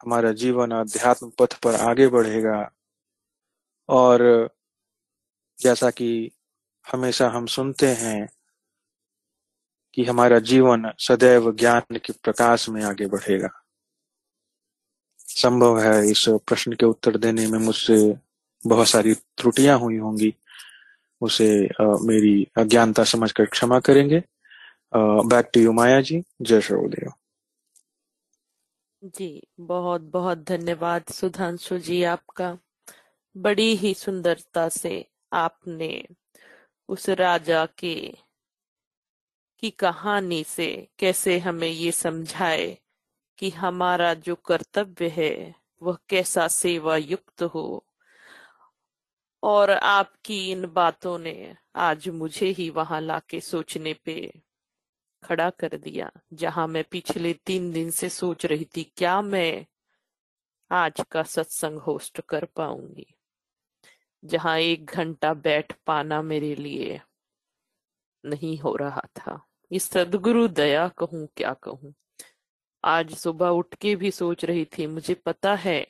हमारा जीवन अध्यात्म पथ पर आगे बढ़ेगा। और जैसा कि हमेशा हम सुनते हैं कि हमारा जीवन सदैव ज्ञान के प्रकाश में आगे बढ़ेगा। संभव है इस प्रश्न के उत्तर देने में मुझसे बहुत सारी त्रुटियाँ हुई होंगी। उसे मेरी अज्ञानता समझकर क्षमा करेंगे। Back to you Maya ji. जय सर्वदेव जी, बहुत बहुत धन्यवाद सुधांशु जी आपका। बड़ी ही सुंदरता से आपने उस राजा के, की कहानी से कैसे हमें ये समझाए कि हमारा जो कर्तव्य है, वह कैसा सेवा युक्त हो। और आपकी इन बातों ने आज मुझे ही वहाँ लाके सोचने पे खड़ा कर दिया, जहाँ मैं पिछले तीन दिन से सोच रही थी, क्या मैं आज का सत्संग होस्ट कर पाऊँगी? जहाँ एक घंटा बैठ पाना मेरे लिए नहीं हो रहा था। ये सदगुरु दया कहूँ, क्या कहूँ? आज सुबह उठ के भी सोच रही थी, मुझे पता है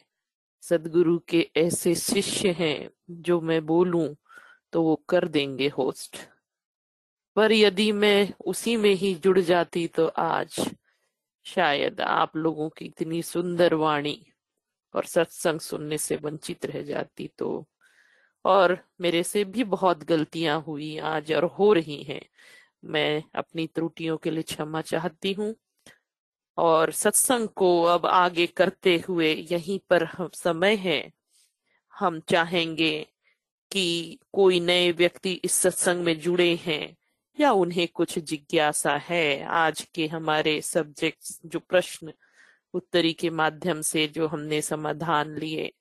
सदगुरु के ऐसे शिष्य हैं, जो मैं बोलूँ तो वो कर देंगे होस्ट। पर यदि मैं उसी में ही जुड़ जाती तो आज शायद आप लोगों की इतनी सुंदर वाणी और सत्संग सुनने से वंचित रह जाती तो। और मेरे से भी बहुत गलतियाँ हुई आज और हो रही हैं। मैं अपनी त्रुटियों के लिए क्षमा चाहती हूँ और सत्संग को अब आगे करते हुए यहीं पर हम समय है। हम चाहेंगे कि कोई नए व्यक्ति इस सत्संग में जुड़े हैं। या उन्हें कुछ जिज्ञासा है आज के हमारे सब्जेक्ट्स जो प्रश्न उत्तरी के माध्यम से जो हमने समाधान लिए?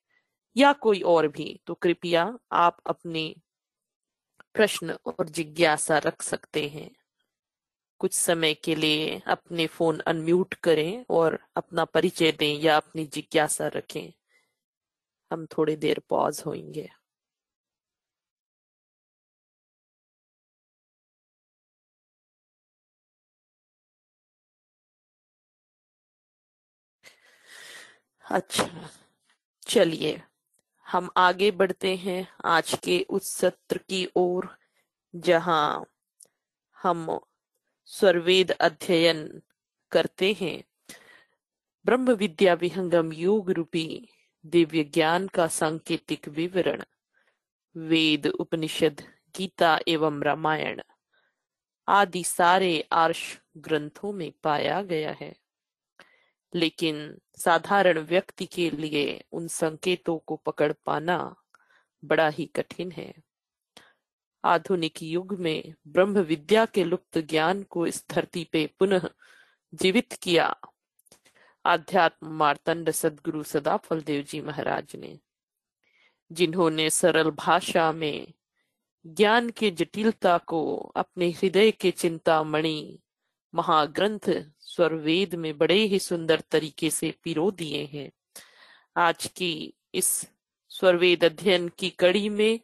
या कोई और भी? तो कृपया आप अपने प्रश्न और जिज्ञासा रख सकते हैं। कुछ समय के लिए अपने फ़ोन अनम्यूट करें और अपना परिचय दें या अपनी जिज्ञासा रखें। हम थोड़ी देर पॉज होंगे। अच्छा चलिए, हम आगे बढ़ते हैं आज के उस सत्र की ओर, जहाँ हम स्वरवेद अध्ययन करते हैं। ब्रह्म विद्या विहंगम योग रूपी दिव्य ज्ञान का सांकेतिक विवरण, वेद, उपनिषद, गीता एवं रामायण आदि सारे आर्ष ग्रंथों में पाया गया है। लेकिन साधारण व्यक्ति के लिए उन संकेतों को पकड़ पाना बड़ा ही कठिन है। आधुनिक युग में ब्रह्म विद्या के लुप्त ज्ञान को इस धरती पे पुनः जीवित किया। आध्यात्म मार्तंड सदगुरु सदाफल देव जी महाराज ने, जिन्होंने सरल भाषा में ज्ञान के जटिलता को अपने हृदय के चिंता मणि महाग्रंथ स्वरवेद में बड़े ही सुंदर तरीके से पिरो दिए हैं। आज की इस स्वरवेद अध्ययन की कड़ी में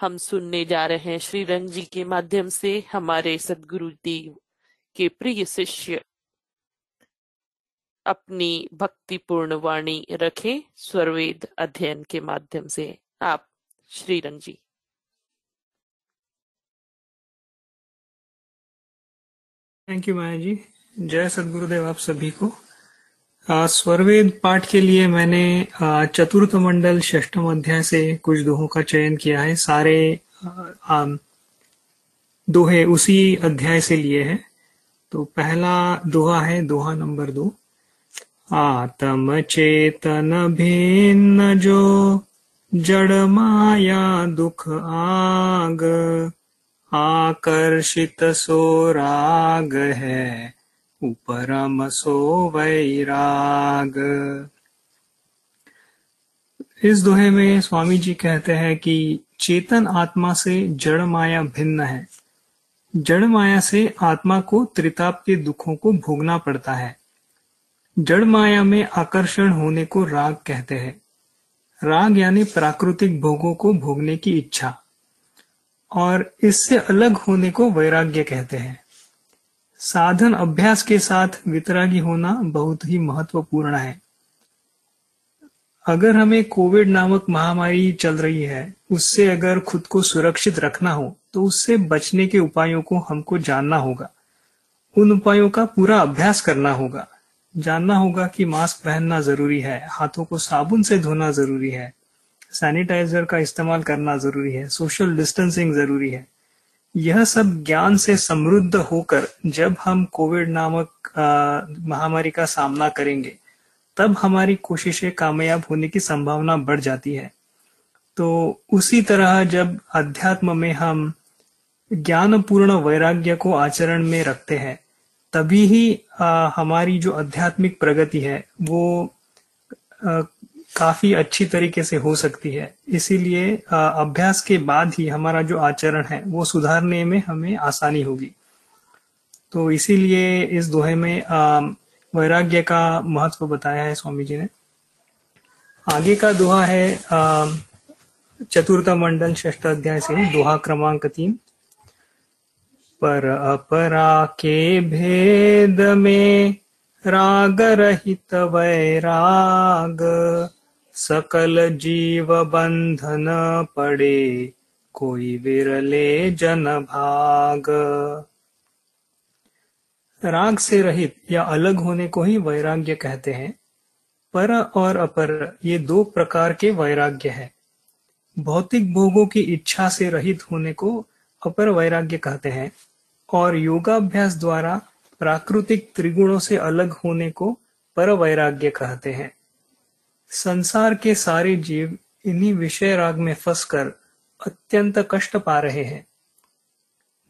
हम सुनने जा रहे हैं श्री रंग जी के माध्यम से हमारे सदगुरु देव के प्रिय शिष्य। अपनी भक्तिपूर्ण वाणी रखें स्वरवेद अध्ययन के माध्यम से। आप श्री रंग जी। थैंक यू माया जी जय सदगुरुदेव आप सभी को स्वरवेद पाठ के लिए मैंने चतुर्थ मंडल षष्टम अध्याय से कुछ दोहों का चयन किया है सारे दोहे उसी अध्याय से लिए हैं तो पहला दोहा है दोहा नंबर दो आत्म चेतन भिन्न जो जड़ माया दुख आग आकर्षित सो राग है उपरमसो वैराग। इस दोहे में स्वामी जी कहते हैं कि चेतन आत्मा से जड़ माया भिन्न है। जड़ माया से आत्मा को त्रिताप के दुखों को भोगना पड़ता है। जड़ माया में आकर्षण होने को राग कहते हैं। राग यानी प्राकृतिक भोगों को भोगने की इच्छा। और इससे अलग होने को वैराग्य कहते हैं। साधन अभ्यास के साथ वितरागी होना बहुत ही महत्वपूर्ण है। अगर हमें कोविड नामक महामारी चल रही है, उससे अगर खुद को सुरक्षित रखना हो तो उससे बचने के उपायों को हमको जानना होगा। उन उपायों का पूरा अभ्यास करना होगा। जानना होगा कि मास्क पहनना ज़रूरी है, हाथों को साबुन से धोना ज़रूरी है सैनिटाइजर का इस्तेमाल करना ज़रूरी है सोशल डिस्टेंसिंग ज़रूरी है। यह सब ज्ञान से समृद्ध होकर जब हम कोविड नामक महामारी का सामना करेंगे तब हमारी कोशिशें कामयाब होने की संभावना बढ़ जाती है। तो उसी तरह जब अध्यात्म में हम ज्ञानपूर्ण वैराग्य को आचरण में रखते हैं तभी ही आ, हमारी जो आध्यात्मिक प्रगति है वो आ, काफ़ी अच्छी तरीके से हो सकती है। इसीलिए अभ्यास के बाद ही हमारा जो आचरण है, वो सुधारने में हमें आसानी होगी। तो इसीलिए इस दोहे में वैराग्य का महत्व बताया है स्वामी जी ने। आगे का दोहा है चतुर्थ मंडल षष्ठ अध्याय से दोहा क्रमांक तीन। पर अपरा के भेद में राग रहित वैराग सकल जीव बंधन पड़े, कोई विरले जन भाग। राग से रहित या अलग होने को ही वैराग्य कहते हैं। पर और अपर, ये दो प्रकार के वैराग्य है। भौतिक भोगों की इच्छा से रहित होने को अपर वैराग्य कहते हैं और योगाभ्यास द्वारा प्राकृतिक त्रिगुणों से अलग होने को पर वैराग्य कहते हैं। संसार के सारे जीव इन्हीं विषय राग में फंसकर अत्यंत कष्ट पा रहे हैं।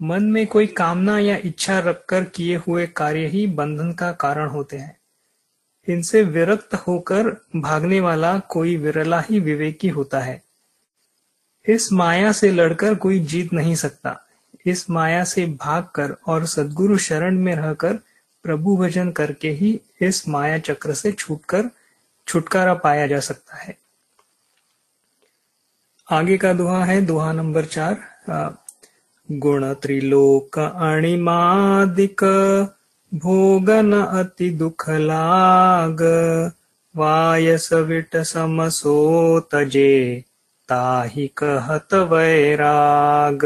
मन में कोई कामना या इच्छा रखकर किए हुए कार्य ही बंधन का कारण होते हैं। इनसे विरक्त होकर भागने वाला कोई विरला ही विवेकी होता है। इस माया से लड़कर कोई जीत नहीं सकता। इस माया से भागकर और सदगुरु शरण में रहकर प्रभु भजन करके ही इस माया चक्र से छूटकर छुटकारा पाया जा सकता है। आगे का दोहा है, दोहा नंबर चार गुण त्रिलोक अणिमादिक, भोगन अति दुख लाग, वायस विट समसो तजे ताहि कहत वैराग।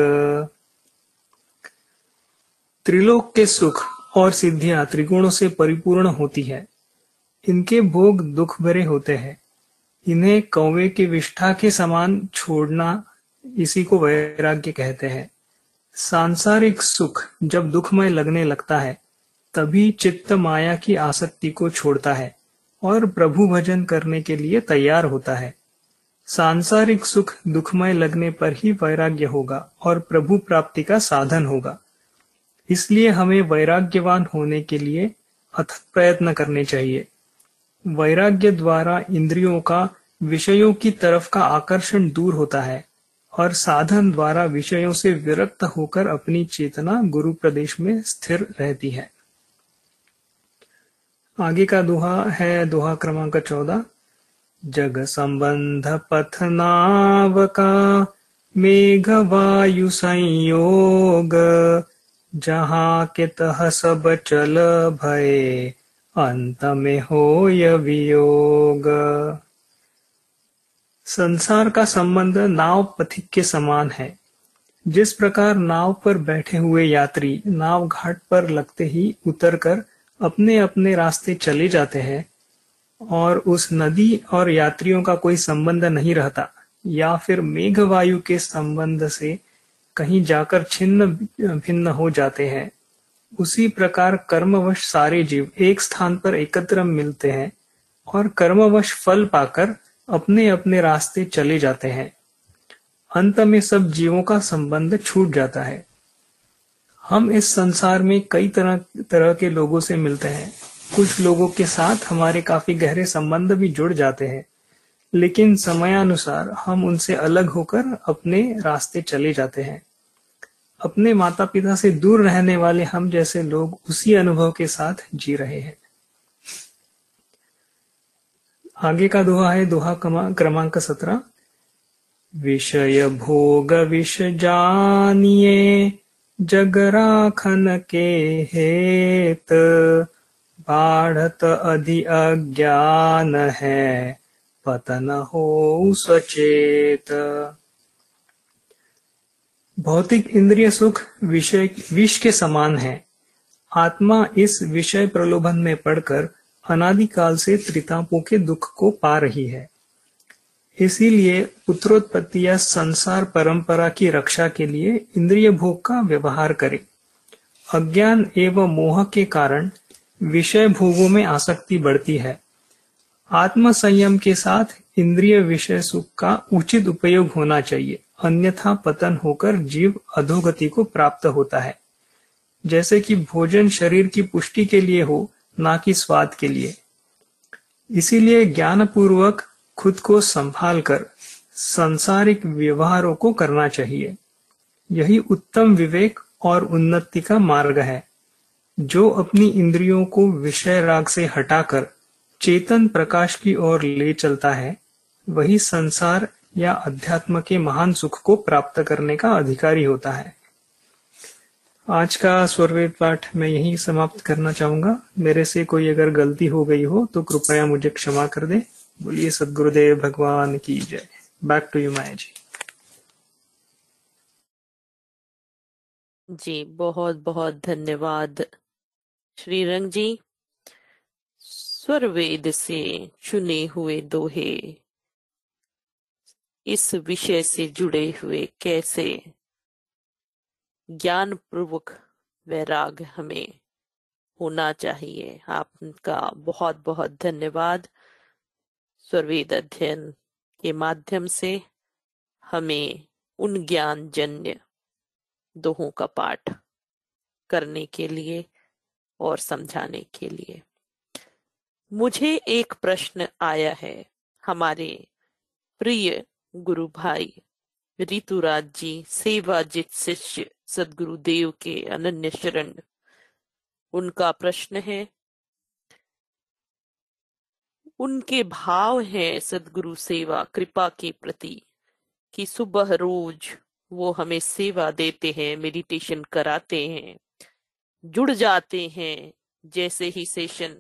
त्रिलोक के सुख और सिद्धियाँ त्रिगुणों से परिपूर्ण होती है। इनके भोग दुख भरे होते हैं। इन्हें कौवे की विष्ठा के समान छोड़ना इसी को वैराग्य कहते हैं। सांसारिक सुख जब दुखमय लगने लगता है, तभी चित्त माया की आसक्ति को छोड़ता है और प्रभु भजन करने के लिए तैयार होता है। सांसारिक सुख दुखमय लगने पर ही वैराग्य होगा और प्रभु प्राप्ति का साधन होगा। इसलिए हमें वैराग्यवान होने के लिए अथक प्रयत्न करने चाहिए। वैराग्य द्वारा इंद्रियों का, विषयों की तरफ़ का आकर्षण दूर होता है और साधन द्वारा विषयों से विरक्त होकर अपनी चेतना गुरु प्रदेश में स्थिर रहती है। आगे का दोहा है, दोहा क्रमांक चौदह। जग संबंध पथ नाव का, मेघ वायु संयोग, जहाँ के तह सब चल भय अंत में हो वियोग संसार का संबंध नाव पथिक के समान है। जिस प्रकार नाव पर बैठे हुए यात्री नाव घाट पर लगते ही उतरकर अपने अपने रास्ते चले जाते हैं और उस नदी और यात्रियों का कोई संबंध नहीं रहता, या फिर मेघवायु के संबंध से कहीं जाकर छिन्न भिन्न हो जाते हैं। उसी प्रकार कर्मवश सारे जीव एक स्थान पर एकत्र मिलते हैं और कर्मवश फल पाकर अपने अपने रास्ते चले जाते हैं। अंत में सब जीवों का संबंध छूट जाता है। हम इस संसार में कई तरह तरह के लोगों से मिलते हैं। कुछ लोगों के साथ हमारे काफ़ी गहरे संबंध भी जुड़ जाते हैं, लेकिन समयानुसार हम उनसे अलग होकर अपने रास्ते चले जाते हैं। अपने माता पिता से दूर रहने वाले हम जैसे लोग उसी अनुभव के साथ जी रहे हैं। आगे का दोहा है, दोहा क्रमांक सत्रह। विषय भोग विष जानिए जगराखन के हेत। बाढ़त अधि अज्ञान है, पतन हो सचेत। भौतिक इंद्रिय सुख विषय, विष के समान है। आत्मा इस विषय प्रलोभन में पड़कर अनादिकाल से त्रितापों के दुख को पा रही है। इसीलिए पुत्रोत्पत्ति या संसार परंपरा की रक्षा के लिए इंद्रिय भोग का व्यवहार करे। अज्ञान एवं मोह के कारण विषय भोगों में आसक्ति बढ़ती है। आत्म संयम के साथ इंद्रिय विषय सुख का उचित उपयोग होना चाहिए। अन्यथा पतन होकर जीव अधोगति को प्राप्त होता है। जैसे कि भोजन शरीर की पुष्टि के लिए हो, ना कि स्वाद के लिए। इसीलिए ज्ञान पूर्वक खुद को संभाल कर संसारिक व्यवहारों को करना चाहिए। यही उत्तम विवेक और उन्नति का मार्ग है, जो अपनी इंद्रियों को विषय राग से हटाकर चेतन प्रकाश की ओर ले चलता है। वही संसार या अध्यात्म के महान सुख को प्राप्त करने का अधिकारी होता है। आज का स्वरवेद पाठ मैं यही समाप्त करना चाहूँगा। मेरे से कोई अगर गलती हो गई हो तो कृपया मुझे क्षमा कर दे। बोलिए, सदगुरुदेव भगवान की जय। Back to you Maya ji जी, बहुत बहुत धन्यवाद। श्रीरंग जी, स्वरवेद से चुने हुए दोहे। इस विषय से जुड़े हुए कैसे ज्ञान पूर्वक वैराग हमें होना चाहिए। आपका बहुत बहुत धन्यवाद। स्वरवेद अध्ययन के माध्यम से हमें उन ज्ञान जन्य दोहों का पाठ करने के लिए और समझाने के लिए। मुझे एक प्रश्न आया है। हमारे प्रिय गुरु भाई ऋतुराज जी सेवाजित शिष्य, सदगुरु देव के अनन्य शरण। उनका प्रश्न है, उनके भाव हैं सदगुरु सेवा, कृपा के प्रति, कि सुबह रोज वो हमें सेवा देते हैं मेडिटेशन कराते हैं, जुड़ जाते हैं, जैसे ही सेशन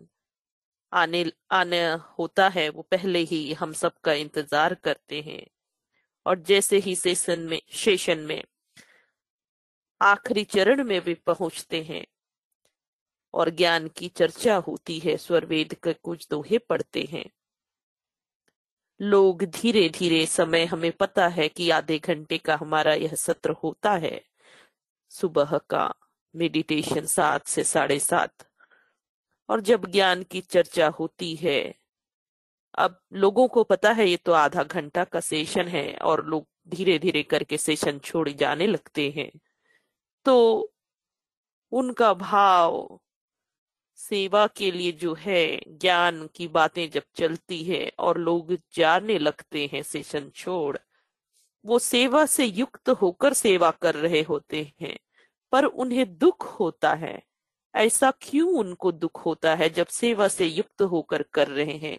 आने आने होता है, वो पहले ही हम सबका इंतज़ार करते हैं। और जैसे ही सेशन में सेशन में, आखिरी चरण में भी पहुँचते हैं और ज्ञान की चर्चा होती है, स्वरवेद के कुछ दोहे पढ़ते हैं। लोग धीरे धीरे समय हमें पता है कि आधे घंटे का हमारा यह सत्र होता है। सुबह का मेडिटेशन सात से साढ़े सात। और जब ज्ञान की चर्चा होती है अब लोगों को पता है ये तो आधा घंटा का सेशन है और लोग धीरे धीरे करके सेशन छोड़ जाने लगते हैं। तो उनका भाव सेवा के लिए जो है, ज्ञान की बातें जब चलती है और लोग जाने लगते हैं सेशन छोड़, वो सेवा से युक्त होकर सेवा कर रहे होते हैं। पर उन्हें दुख होता है। ऐसा क्यों उनको दुख होता है जब सेवा से युक्त होकर कर रहे हैं?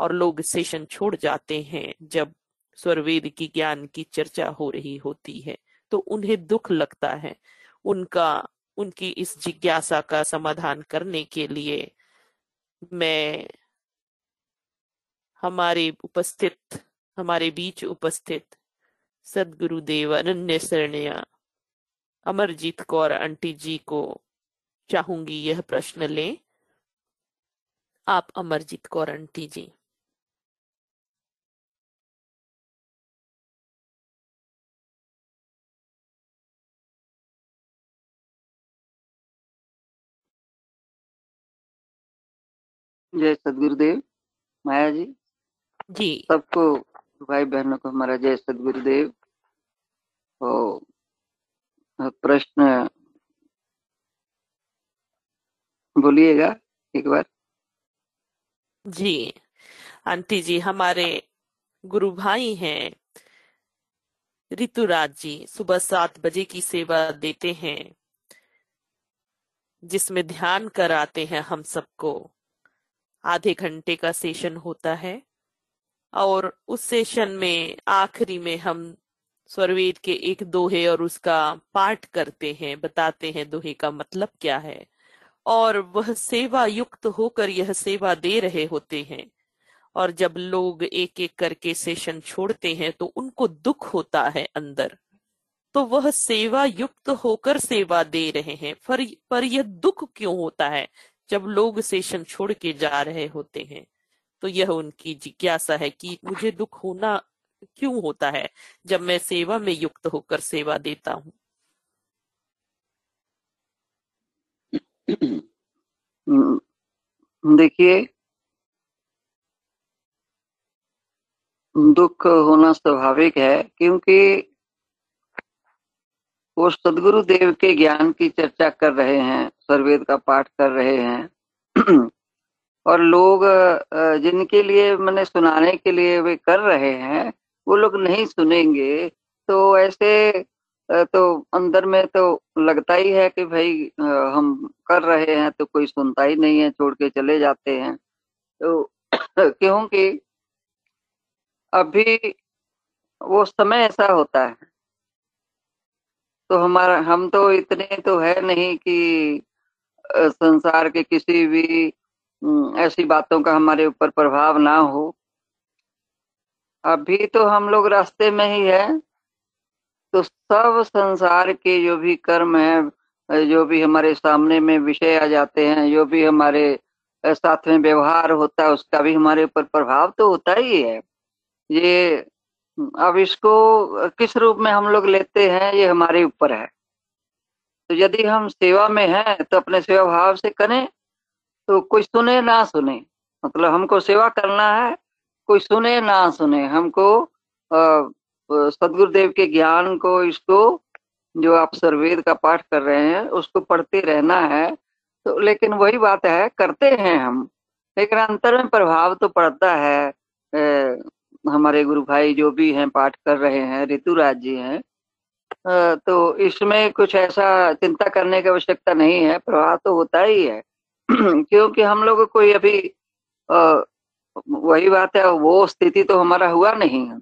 और लोग सेशन छोड़ जाते हैं जब स्वरवेद की ज्ञान की चर्चा हो रही होती है। तो उन्हें दुख लगता है। उनका, उनकी इस जिज्ञासा का समाधान करने के लिए मैं, हमारे उपस्थित, हमारे बीच उपस्थित सदगुरुदेव अनन्य शरणिया अमरजीत कौर आंटी जी को चाहूँगी यह प्रश्न लें। आप अमरजीत कौर आंटी जी। जय सदगुरुदेव माया जी। जी। सबको भाई बहनों को हमारा जय सदगुरुदेव। तो प्रश्न बोलिएगा एक बार। जी। आंटी जी हमारे गुरु भाई हैं ऋतुराज जी सुबह सात बजे की सेवा देते हैं जिसमें ध्यान कराते हैं हम सबको। आधे घंटे का सेशन होता है। और उस सेशन में आखिरी में हम स्वरवेद के एक दोहे और उसका पाठ करते हैं, बताते हैं दोहे का मतलब क्या है। और वह सेवा युक्त होकर यह सेवा दे रहे होते हैं। और जब लोग एक एक करके सेशन छोड़ते हैं तो उनको दुख होता है अंदर। तो वह सेवा युक्त होकर सेवा दे रहे हैं। पर पर यह दुख क्यों होता है? जब लोग सेशन छोड़ के जा रहे होते हैं तो यह उनकी जिज्ञासा है कि मुझे दुख होना क्यों होता है जब मैं सेवा में युक्त होकर सेवा देता हूँ? देखिए, दुख होना स्वाभाविक है क्योंकि वो सदगुरु देव के ज्ञान की चर्चा कर रहे हैं। सर्वेद का पाठ कर रहे हैं। और लोग जिनके लिए मैंने सुनाने के लिए वे कर रहे हैं, वो लोग नहीं सुनेंगे। तो ऐसे तो अंदर में तो लगता ही है कि भाई हम कर रहे हैं तो कोई सुनता ही नहीं है, छोड़ के चले जाते हैं। तो क्योंकि अभी वो समय ऐसा होता है। तो हमारा, हम तो इतने तो है नहीं कि संसार के किसी भी ऐसी बातों का हमारे ऊपर प्रभाव ना हो। अभी तो हम लोग रास्ते में ही है। तो सब संसार के जो भी कर्म है जो भी हमारे सामने में विषय आ जाते हैं, जो भी हमारे साथ में व्यवहार होता है, उसका भी हमारे ऊपर प्रभाव तो होता ही है। ये अब इसको किस रूप में हम लोग लेते हैं, ये हमारे ऊपर है। तो यदि हम सेवा में हैं तो अपने सेवा भाव से करें तो कोई सुने ना सुने। मतलब हमको सेवा करना है कोई सुने ना सुने। हमको सदगुरुदेव के ज्ञान को इसको जो आप सर्वेद का पाठ कर रहे हैं उसको पढ़ते रहना है। तो लेकिन वही बात है करते हैं हम। लेकिन अंतर में प्रभाव तो पड़ता है। ए, हमारे गुरु भाई जो भी हैं पाठ कर रहे हैं ऋतुराज जी हैं तो इसमें कुछ ऐसा चिंता करने की आवश्यकता नहीं है प्रभाव तो होता ही है। क्योंकि हम लोग कोई अभी आ, वही बात है वो स्थिति तो हमारा हुआ नहीं है।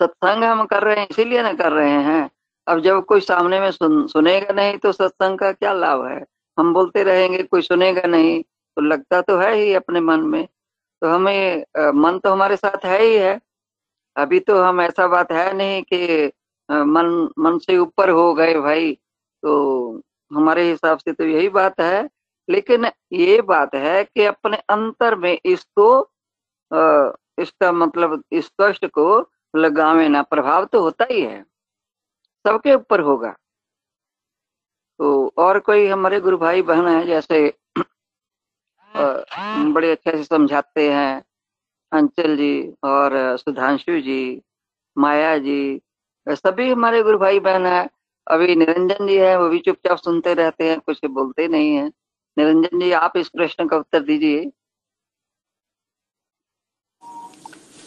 सत्संग हम कर रहे हैं इसीलिए ना कर रहे हैं। अब जब कोई सामने में सुन सुनेगा नहीं तो सत्संग का क्या लाभ है? हम बोलते रहेंगे कोई सुनेगा नहीं तो लगता तो है ही अपने मन में। तो हमें मन तो हमारे साथ है ही है। अभी तो हम ऐसा बात है नहीं कि मन मन से ऊपर हो गए भाई तो हमारे हिसाब से तो यही बात है। लेकिन ये बात है कि अपने अंतर में इसको इसका मतलब इस कष्ट को लगावे ना, प्रभाव तो होता ही है। सबके ऊपर होगा। तो और कोई हमारे गुरु भाई बहन है जैसे बड़े अच्छे से समझाते हैं, अंचल जी और सुधांशु जी, माया जी सभी हमारे गुरु भाई बहन है। अभी निरंजन जी है, वो भी चुपचाप सुनते रहते हैं, कुछ बोलते नहीं है। निरंजन जी, आप इस प्रश्न का उत्तर दीजिए।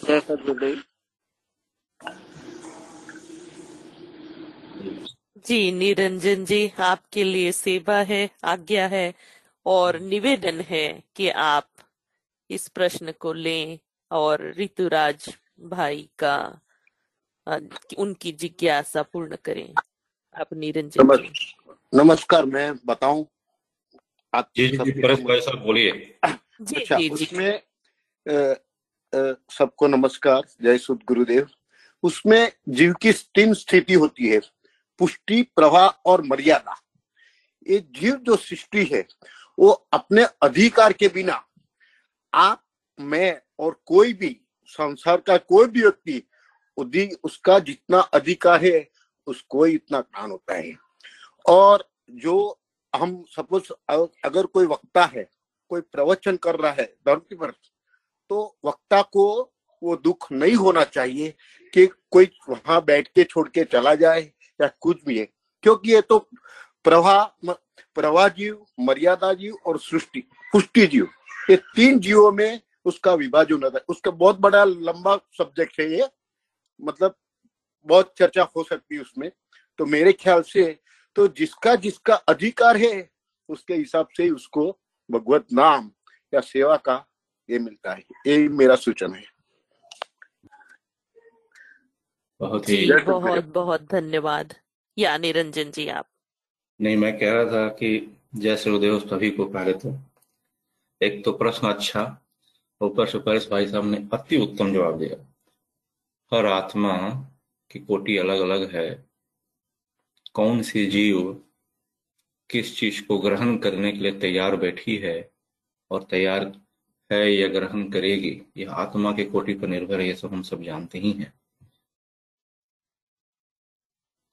जय सदगुरुदेव जी, निरंजन जी, आपके लिए सेवा है, आज्ञा है और निवेदन है कि आप इस प्रश्न को लें और ऋतुराज भाई का उनकी जिज्ञासा पूर्ण करें। आप निरंजन नमस्, नमस्कार मैं बताऊँ? आप जी जी भाई साहब बोलिए। अच्छा जी, उसमें सबको नमस्कार जय सुद गुरुदेव। उसमें जीव की तीन स्थिति होती है पुष्टि प्रवाह और मर्यादा। ये जीव जो सृष्टि है वो अपने अधिकार के बिना आप मैं और कोई भी संसार का कोई भी व्यक्ति उसका जितना अधिकार है, उसको ही इतना ज्ञान होता है। और जो हम सपोज़ अगर कोई वक्ता है, कोई प्रवचन कर रहा है धरती पर तो वक्ता को वो दुख नहीं होना चाहिए कि कोई वहाँ बैठ के छोड़ के चला जाए या कुछ भी है। क्योंकि ये तो प्रवाह प्रवाह जीव, मर्यादा जीव और सृष्टि, पुष्टि जीव, ये तीन जीवों में उसका विभाजन होता है। उसका बहुत बड़ा लंबा सब्जेक्ट है ये। मतलब बहुत चर्चा हो सकती है उसमें। तो मेरे ख्याल से तो जिसका जिसका अधिकार है उसके हिसाब से उसको भगवत नाम या सेवा का ये मिलता है। ये मेरा सूचन है। बहुत ही बहुत बहुत धन्यवाद। या निरंजन जी आप। नहीं मैं कह रहा था कि जय श्रीदेव सभी को पहले तो एक तो प्रश्न अच्छा ऊपर से परेश भाई साहब ने अति उत्तम जवाब दिया। हर आत्मा की कोटि अलग अलग है। कौन सी जीव किस चीज़ को ग्रहण करने के लिए तैयार बैठी है और तैयार है या ग्रहण करेगी? यह आत्मा के कोटि पर निर्भर है, ये सब हम सब जानते ही हैं।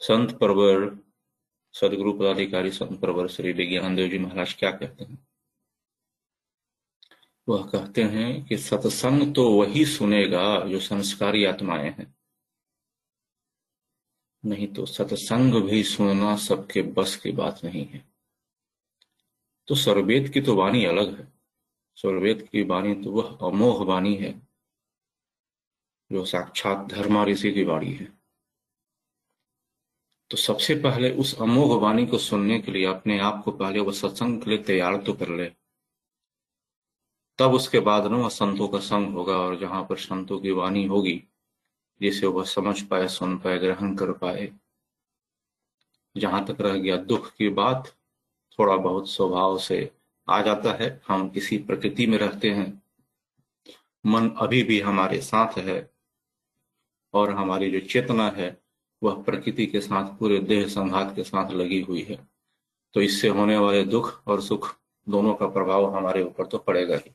संत परवर, सदगुरु पदाधिकारी संत परवर श्री विज्ञान देव जी महाराज क्या कहते हैं? वह कहते हैं कि सत्संग तो वही सुनेगा जो संस्कारी आत्माएँ हैं। नहीं तो सत्संग भी सुनना सबके बस की बात नहीं है। तो सर्वेद की तो वाणी अलग है। सर्वेद की वाणी तो वह अमोघ वाणी है, जो साक्षात धर्मा ऋषि की वाणी है। तो सबसे पहले उस अमोघ वाणी को सुनने के लिए अपने आप को पहले वह सत्संग के लिए तैयार तो कर ले। तब उसके बाद न संतों का संग होगा और जहाँ पर संतों की वाणी होगी, जिसे वह समझ पाए, सुन पाए, ग्रहण कर पाए। जहाँ तक रह गया दुख की बात, थोड़ा बहुत स्वभाव से आ जाता है। हम किसी प्रकृति में रहते हैं। मन अभी भी हमारे साथ है और हमारी जो चेतना है, वह प्रकृति के साथ, पूरे देह संघात के साथ लगी हुई है। तो इससे होने वाले दुख और सुख दोनों का प्रभाव हमारे ऊपर तो पड़ेगा ही।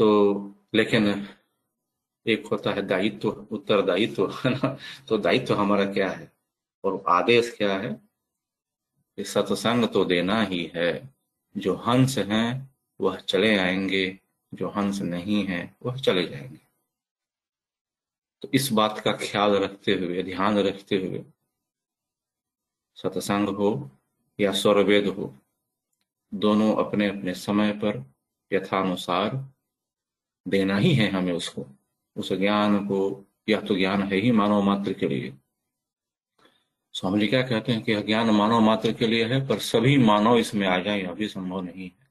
तो लेकिन एक होता है दायित्व, उत्तरदायित्व, है ना? तो दायित्व हमारा क्या है? और आदेश क्या है? कि सत्संग तो देना ही है। जो हंस हैं, वह चले आएँगे। जो हंस नहीं है, वह चले जाएँगे। तो इस बात का ख्याल रखते हुए, ध्यान रखते हुए, सत्संग हो या स्वरवेद हो, दोनों अपने अपने समय पर यथानुसार देना ही है हमें उसको। उस ज्ञान को, यह तो ज्ञान है ही मानव मात्र के लिए। स्वामी जी क्या कहते हैं कि ज्ञान मानव मात्र के लिए है, पर सभी मानव इसमें आ जाए, यह भी संभव नहीं है।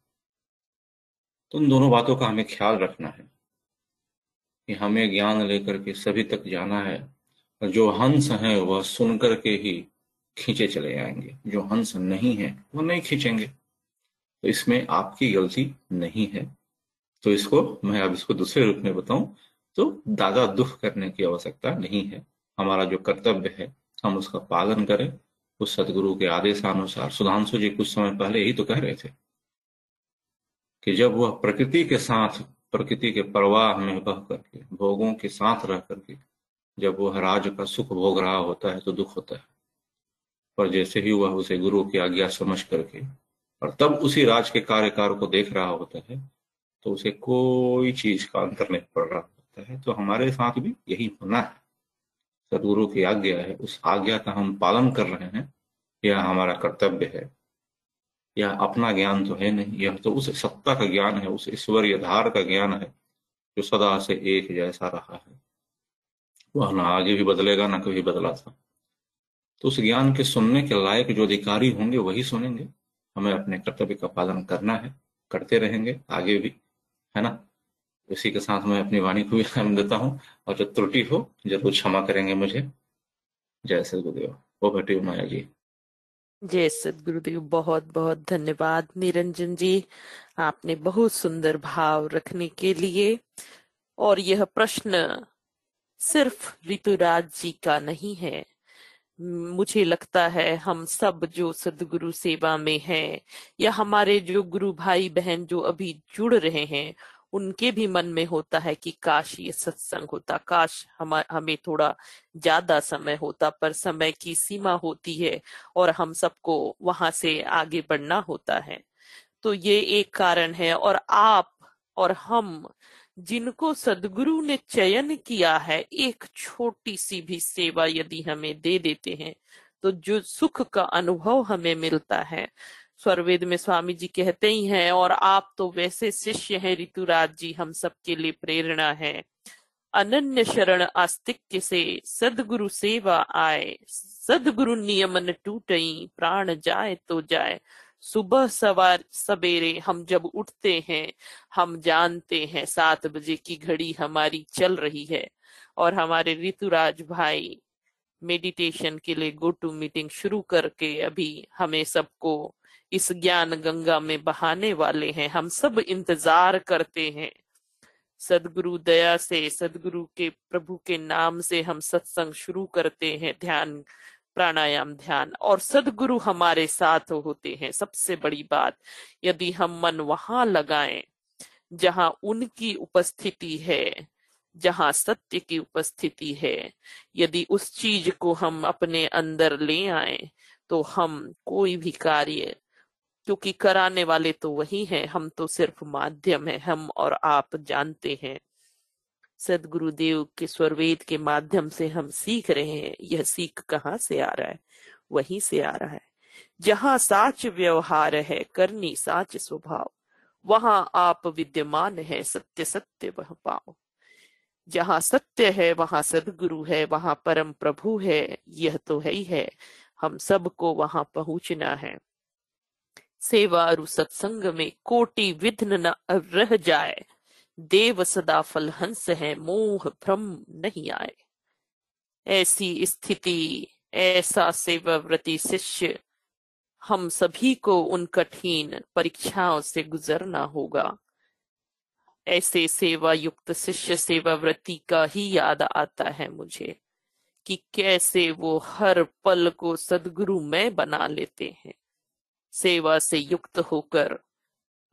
तो उन दोनों बातों का हमें ख्याल रखना है कि हमें ज्ञान लेकर के सभी तक जाना है, और जो हंस हैं वह सुन करके ही खींचे चले जाएँगे जो हंस नहीं है, वो नहीं खींचेंगे। तो इसमें आपकी गलती नहीं है। तो इसको मैं अब इसको दूसरे रूप में बताऊँ तो दादा दुख करने की आवश्यकता नहीं है। हमारा जो कर्तव्य है, हम उसका पालन करें। उस सदगुरु के आदेशानुसार, सुधांशु जी कुछ समय पहले ही तो कह रहे थे कि जब वह प्रकृति के साथ, प्रकृति के प्रवाह में बह करके, भोगों के साथ रह करके, जब वह राज का सुख भोग रहा होता है तो दुख होता है। पर जैसे ही वह उसे गुरु की आज्ञा समझ करके, और तब उसी राज के कार्यकार को देख रहा होता है तो उसे कोई चीज़ का अंतर नहीं पड़ रहा होता है। तो हमारे साथ भी यही होना है। सदगुरु की आज्ञा है। उस आज्ञा का हम पालन कर रहे हैं। यह हमारा कर्तव्य है। यह अपना ज्ञान तो है नहीं। यह तो उस सत्ता का ज्ञान है। उस ईश्वरीय धार का ज्ञान है, जो सदा से एक जैसा रहा है। वह ना आगे भी बदलेगा, ना कभी बदला था। तो उस ज्ञान के सुनने के लायक जो अधिकारी होंगे, वही सुनेंगे। हमें अपने कर्तव्य का पालन करना है। करते रहेंगे आगे भी। है ना? इसी के साथ मैं अपनी वाणी को भी काम देता हूँ। और जो त्रुटि हो ज़रूर क्षमा करेंगे मुझे। जय श्री गुरुदेव ओ भट्टी माया जी। जय सदगुरुदेव। बहुत बहुत धन्यवाद निरंजन जी। आपने बहुत सुंदर भाव रखने के लिए। और यह प्रश्न सिर्फ़ ऋतुराज जी का नहीं है। मुझे लगता है हम सब जो सदगुरु सेवा में हैं या हमारे जो गुरु भाई बहन जो अभी जुड़ रहे हैं, उनके भी मन में होता है कि काश ये सत्संग होता, काश हम, हमें थोड़ा ज़्यादा समय होता, पर समय की सीमा होती है और हम सबको वहाँ से आगे बढ़ना होता है। तो ये एक कारण है और आप और हम जिनको सदगुरु ने चयन किया है, एक छोटी सी भी सेवा यदि हमें दे देते हैं तो जो सुख का अनुभव हमें मिलता है। स्वरवेद में स्वामी जी कहते ही हैं, और आप तो वैसे शिष्य हैं, ऋतुराज जी, हम सबके लिए प्रेरणा है। अनन्य शरण आस्तिक से सदगुरु सेवा आए। सदगुरु नियमन टूटई, प्राण जाए तो जाए। सुबह सवार सवेरे हम जब उठते हैं, हम जानते हैं सात बजे की घड़ी हमारी चल रही है और हमारे ऋतुराज भाई मेडिटेशन के लिए गो टू मीटिंग शुरू करके अभी हमें सबको इस ज्ञान गंगा में बहाने वाले हैं। हम सब इंतज़ार करते हैं। सदगुरु दया से, सदगुरु के प्रभु के नाम से हम सत्संग शुरू करते हैं। ध्यान प्राणायाम, ध्यान और सदगुरु हमारे साथ होते हैं। सबसे बड़ी बात, यदि हम मन वहाँ लगाएँ जहाँ उनकी उपस्थिति है, जहाँ सत्य की उपस्थिति है, यदि उस चीज़ को हम अपने अंदर ले आए तो हम कोई भी कार्य, क्योंकि कराने वाले तो वही हैं, हम तो सिर्फ़ माध्यम है, हम और आप जानते हैं। सदगुरुदेव के स्वरवेद के माध्यम से हम सीख रहे हैं, यह सीख कहाँ से आ रहा है? वहीं से आ रहा है। जहाँ साच व्यवहार है, करनी साच स्वभाव, वहाँ आप विद्यमान है, सत्य सत्य वह पाओ। जहाँ सत्य है, वहाँ सदगुरु है, वहाँ परम प्रभु है, यह तो है ही है। हम सबको वहाँ पहुँचना है। सेवा और सत्संग में कोटि विघ्न न रह जाए। देव सदा फल हंस है मोह भ्रम नहीं आए। ऐसी स्थिति, ऐसा सेवाव्रती शिष्य, हम सभी को उन कठिन परीक्षाओं से गुजरना होगा। ऐसे सेवा युक्त शिष्य सेवाव्रती का ही याद आता है मुझे कि कैसे वो हर पल को सदगुरु में बना लेते हैं। सेवा से युक्त होकर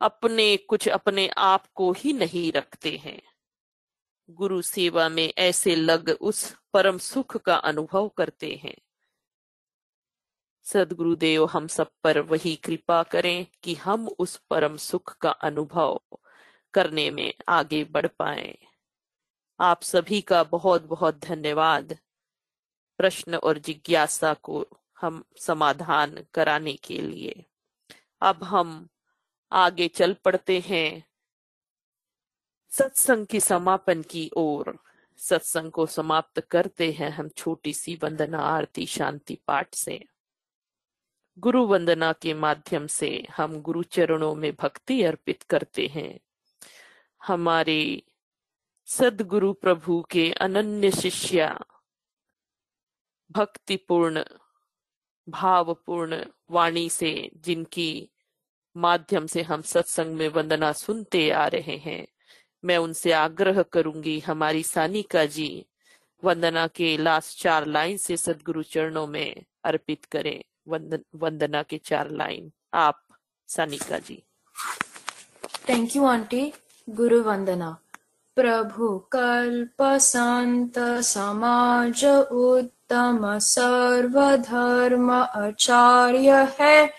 अपने, कुछ अपने आप को ही नहीं रखते हैं। गुरु सेवा में ऐसे लग उस परम सुख का अनुभव करते हैं। सदगुरुदेव, हम सब पर वही कृपा करें कि हम उस परम सुख का अनुभव करने में आगे बढ़ पाए। आप सभी का बहुत बहुत धन्यवाद। प्रश्न और जिज्ञासा को हम समाधान कराने के लिए। अब हम आगे चल पड़ते हैं। सत्संग की समापन की ओर, सत्संग को समाप्त करते हैं हम छोटी सी वंदना आरती शांति पाठ से। गुरु वंदना के माध्यम से हम गुरु चरणों में भक्ति अर्पित करते हैं। हमारे सदगुरु प्रभु के अनन्य शिष्या, भक्तिपूर्ण, भावपूर्ण वाणी से जिनकी माध्यम से हम सत्संग में वंदना सुनते आ रहे हैं। मैं उनसे आग्रह करूँगी हमारी सानिका जी वंदना के लास्ट चार लाइन से सदगुरु चरणों में अर्पित करें। वंदन, वंदना के चार लाइन। आप Sanika ji. Thank you aunty गुरु वंदना प्रभु कल्प संत समाज उत्तम सर्वधर्म आचार्य है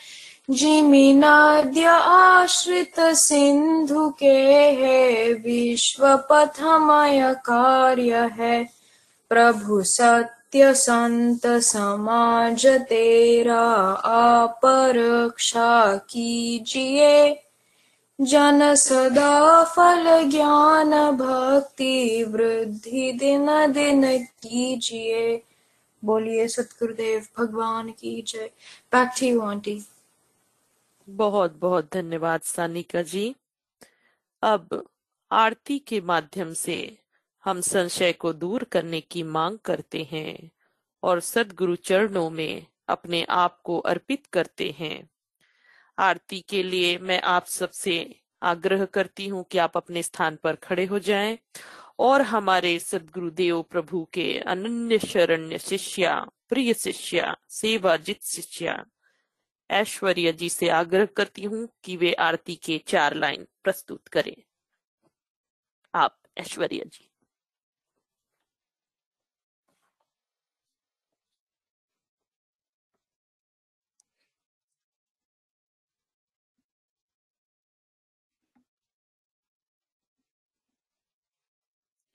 जिमिनाद्य आश्रित सिंधु के है विश्व पथमय कार्य है। प्रभु सत्य संत समाज तेरा, आप रक्षा कीजिए। जन सदा फल ज्ञान भक्ति वृद्धि दिन दिन कीजिए। बोलिए, सतगुरुदेव, भगवान की जय। बैक टू यू आंटी बहुत बहुत धन्यवाद सानिका जी। अब आरती के माध्यम से हम संशय को दूर करने की मांग करते हैं और सदगुरु चरणों में अपने आप को अर्पित करते हैं। आरती के लिए मैं आप सबसे आग्रह करती हूँ कि आप अपने स्थान पर खड़े हो जाएँ और हमारे सदगुरुदेव प्रभु के अनन्य शरण्य शिष्या, प्रिय शिष्या, सेवाजित शिष्या ऐश्वर्य जी से आग्रह करती हूँ कि वे आरती के चार लाइन प्रस्तुत करें। आप, ऐश्वर्या जी।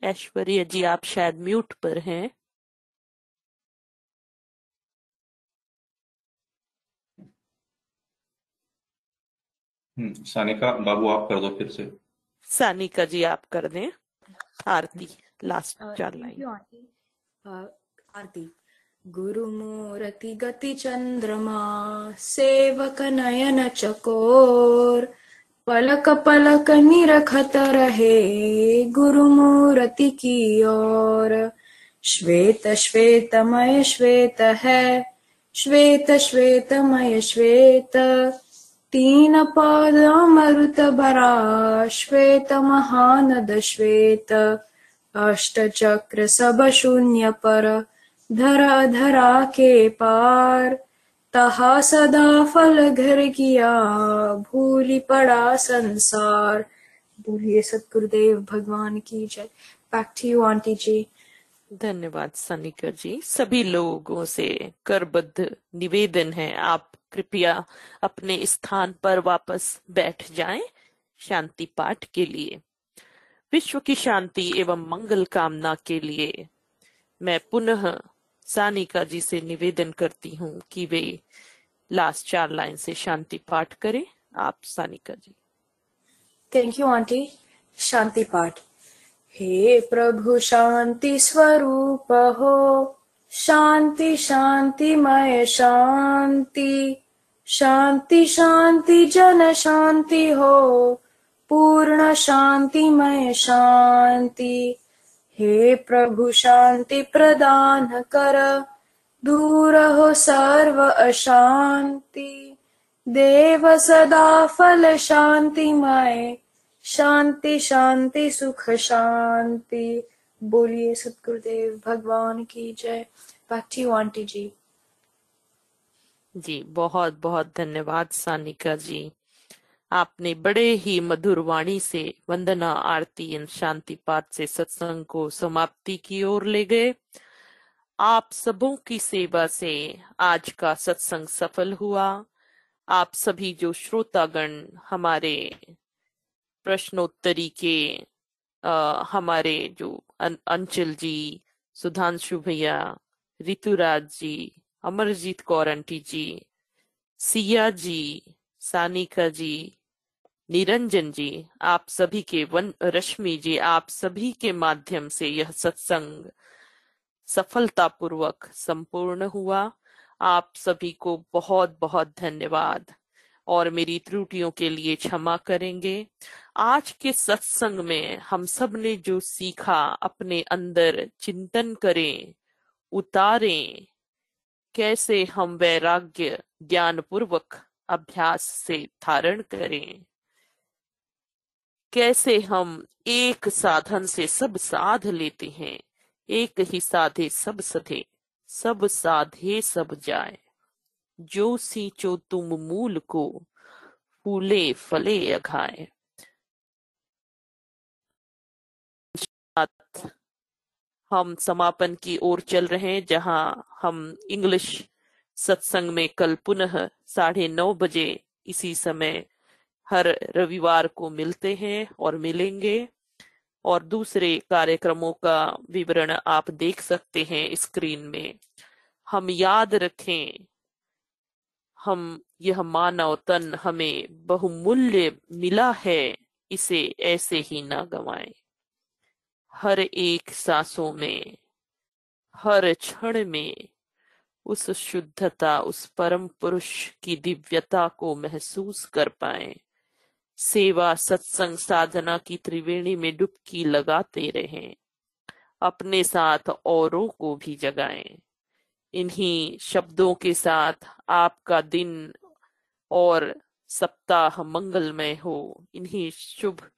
ऐश्वर्या जी, आप शायद म्यूट पर हैं। हम्म, सानिका बाबू आप कर दो फिर से। सानिका जी आप कर दें। आरती लास्ट चार लाइन आरती। गुरुमूर्ति गति चंद्रमा सेवक नयन चकोर पलक पलक निरखत रहे गुरुमूर्ति की ओर। श्वेत श्वेतमय श्वेत है। श्वेत श्वेतमय श्वेत श्वेत। महानद श्वेत अष्ट चक्र सब शून्य पर, धरा धरा के पार। तहा सदा फल घर किया, भूली पड़ा संसार। बोलिए सतगुरुदेव, भगवान की जय। बैक टू यू आंटी जी धन्यवाद सनिकर जी। सभी लोगों से करबद्ध निवेदन है आप कृपया अपने स्थान पर वापस बैठ जाएँ शांति पाठ के लिए। विश्व की शांति एवं मंगल कामना के लिए मैं पुनः सानिका जी से निवेदन करती हूँ कि वे लास्ट चार लाइन से शांति पाठ करें। आप Sanika ji. Thank you aunty शांति पाठ। हे प्रभु, शांति स्वरूप हो। शांति, शांतिमय शांति। शांति शांति, जन शांति हो। पूर्ण शांति मय शांति। हे प्रभु, शांति प्रदान कर। दूर हो सर्व अशांति। देव सदा फल शांति मय शांति शांति, सुख, शांति। बोलिए, सतगुरुदेव, भगवान की जय। बैक टू आंटी जी जी बहुत बहुत धन्यवाद सानिका जी। आपने बड़े ही मधुर वाणी से वंदना आरती एवं शांति पाठ से सत्संग को समाप्ति की ओर ले गए। आप सबों की सेवा से आज का सत्संग सफल हुआ। आप सभी जो श्रोतागण हमारे प्रश्नोत्तरी के आ, हमारे जो अं, अंचल जी सुधांशु भैया ऋतुराज जी अमरजीत कौर आंटी जी, सिया जी, सानिका जी, निरंजन जी, आप सभी के वन रश्मि जी, आप सभी के माध्यम से यह सत्संग सफलतापूर्वक संपूर्ण हुआ। आप सभी को बहुत बहुत धन्यवाद। और मेरी त्रुटियों के लिए क्षमा करेंगे। आज के सत्संग में हम सबने जो सीखा, अपने अंदर चिंतन करें, उतारें कैसे हम वैराग्य ज्ञान पूर्वक अभ्यास से धारण करें? कैसे हम एक साधन से सब साध लेते हैं? एक ही साधे सब सधे, सब साधे सब जाए। जो सींचो तुम मूल को, फूले फले अघाए। हम समापन की ओर चल रहे हैं, जहाँ हम इंग्लिश सत्संग में कल पुनः साढ़े नौ बजे इसी समय हर रविवार को मिलते हैं और मिलेंगे। और दूसरे कार्यक्रमों का विवरण आप देख सकते हैं स्क्रीन में। हम याद रखें, हम यह मानव तन हमें बहुमूल्य मिला है, इसे ऐसे ही ना गवाएँ। हर एक सांसों में, हर क्षण में, उस शुद्धता, उस परम पुरुष की दिव्यता को महसूस कर पाए। सेवा, सत्संग, साधना की त्रिवेणी में डुबकी लगाते रहें। अपने साथ औरों को भी जगाएँ। इन्हीं शब्दों के साथ आपका दिन और सप्ताह मंगलमय हो। इन्हीं शुभ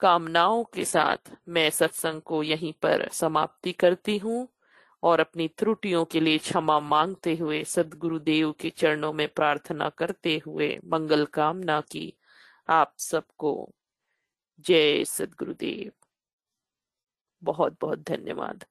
कामनाओं के साथ मैं सत्संग को यहीं पर समाप्ति करती हूँ और अपनी त्रुटियों के लिए क्षमा मांगते हुए सदगुरुदेव के चरणों में प्रार्थना करते हुए मंगल कामना की आप सबको। जय सदगुरुदेव। बहुत बहुत धन्यवाद।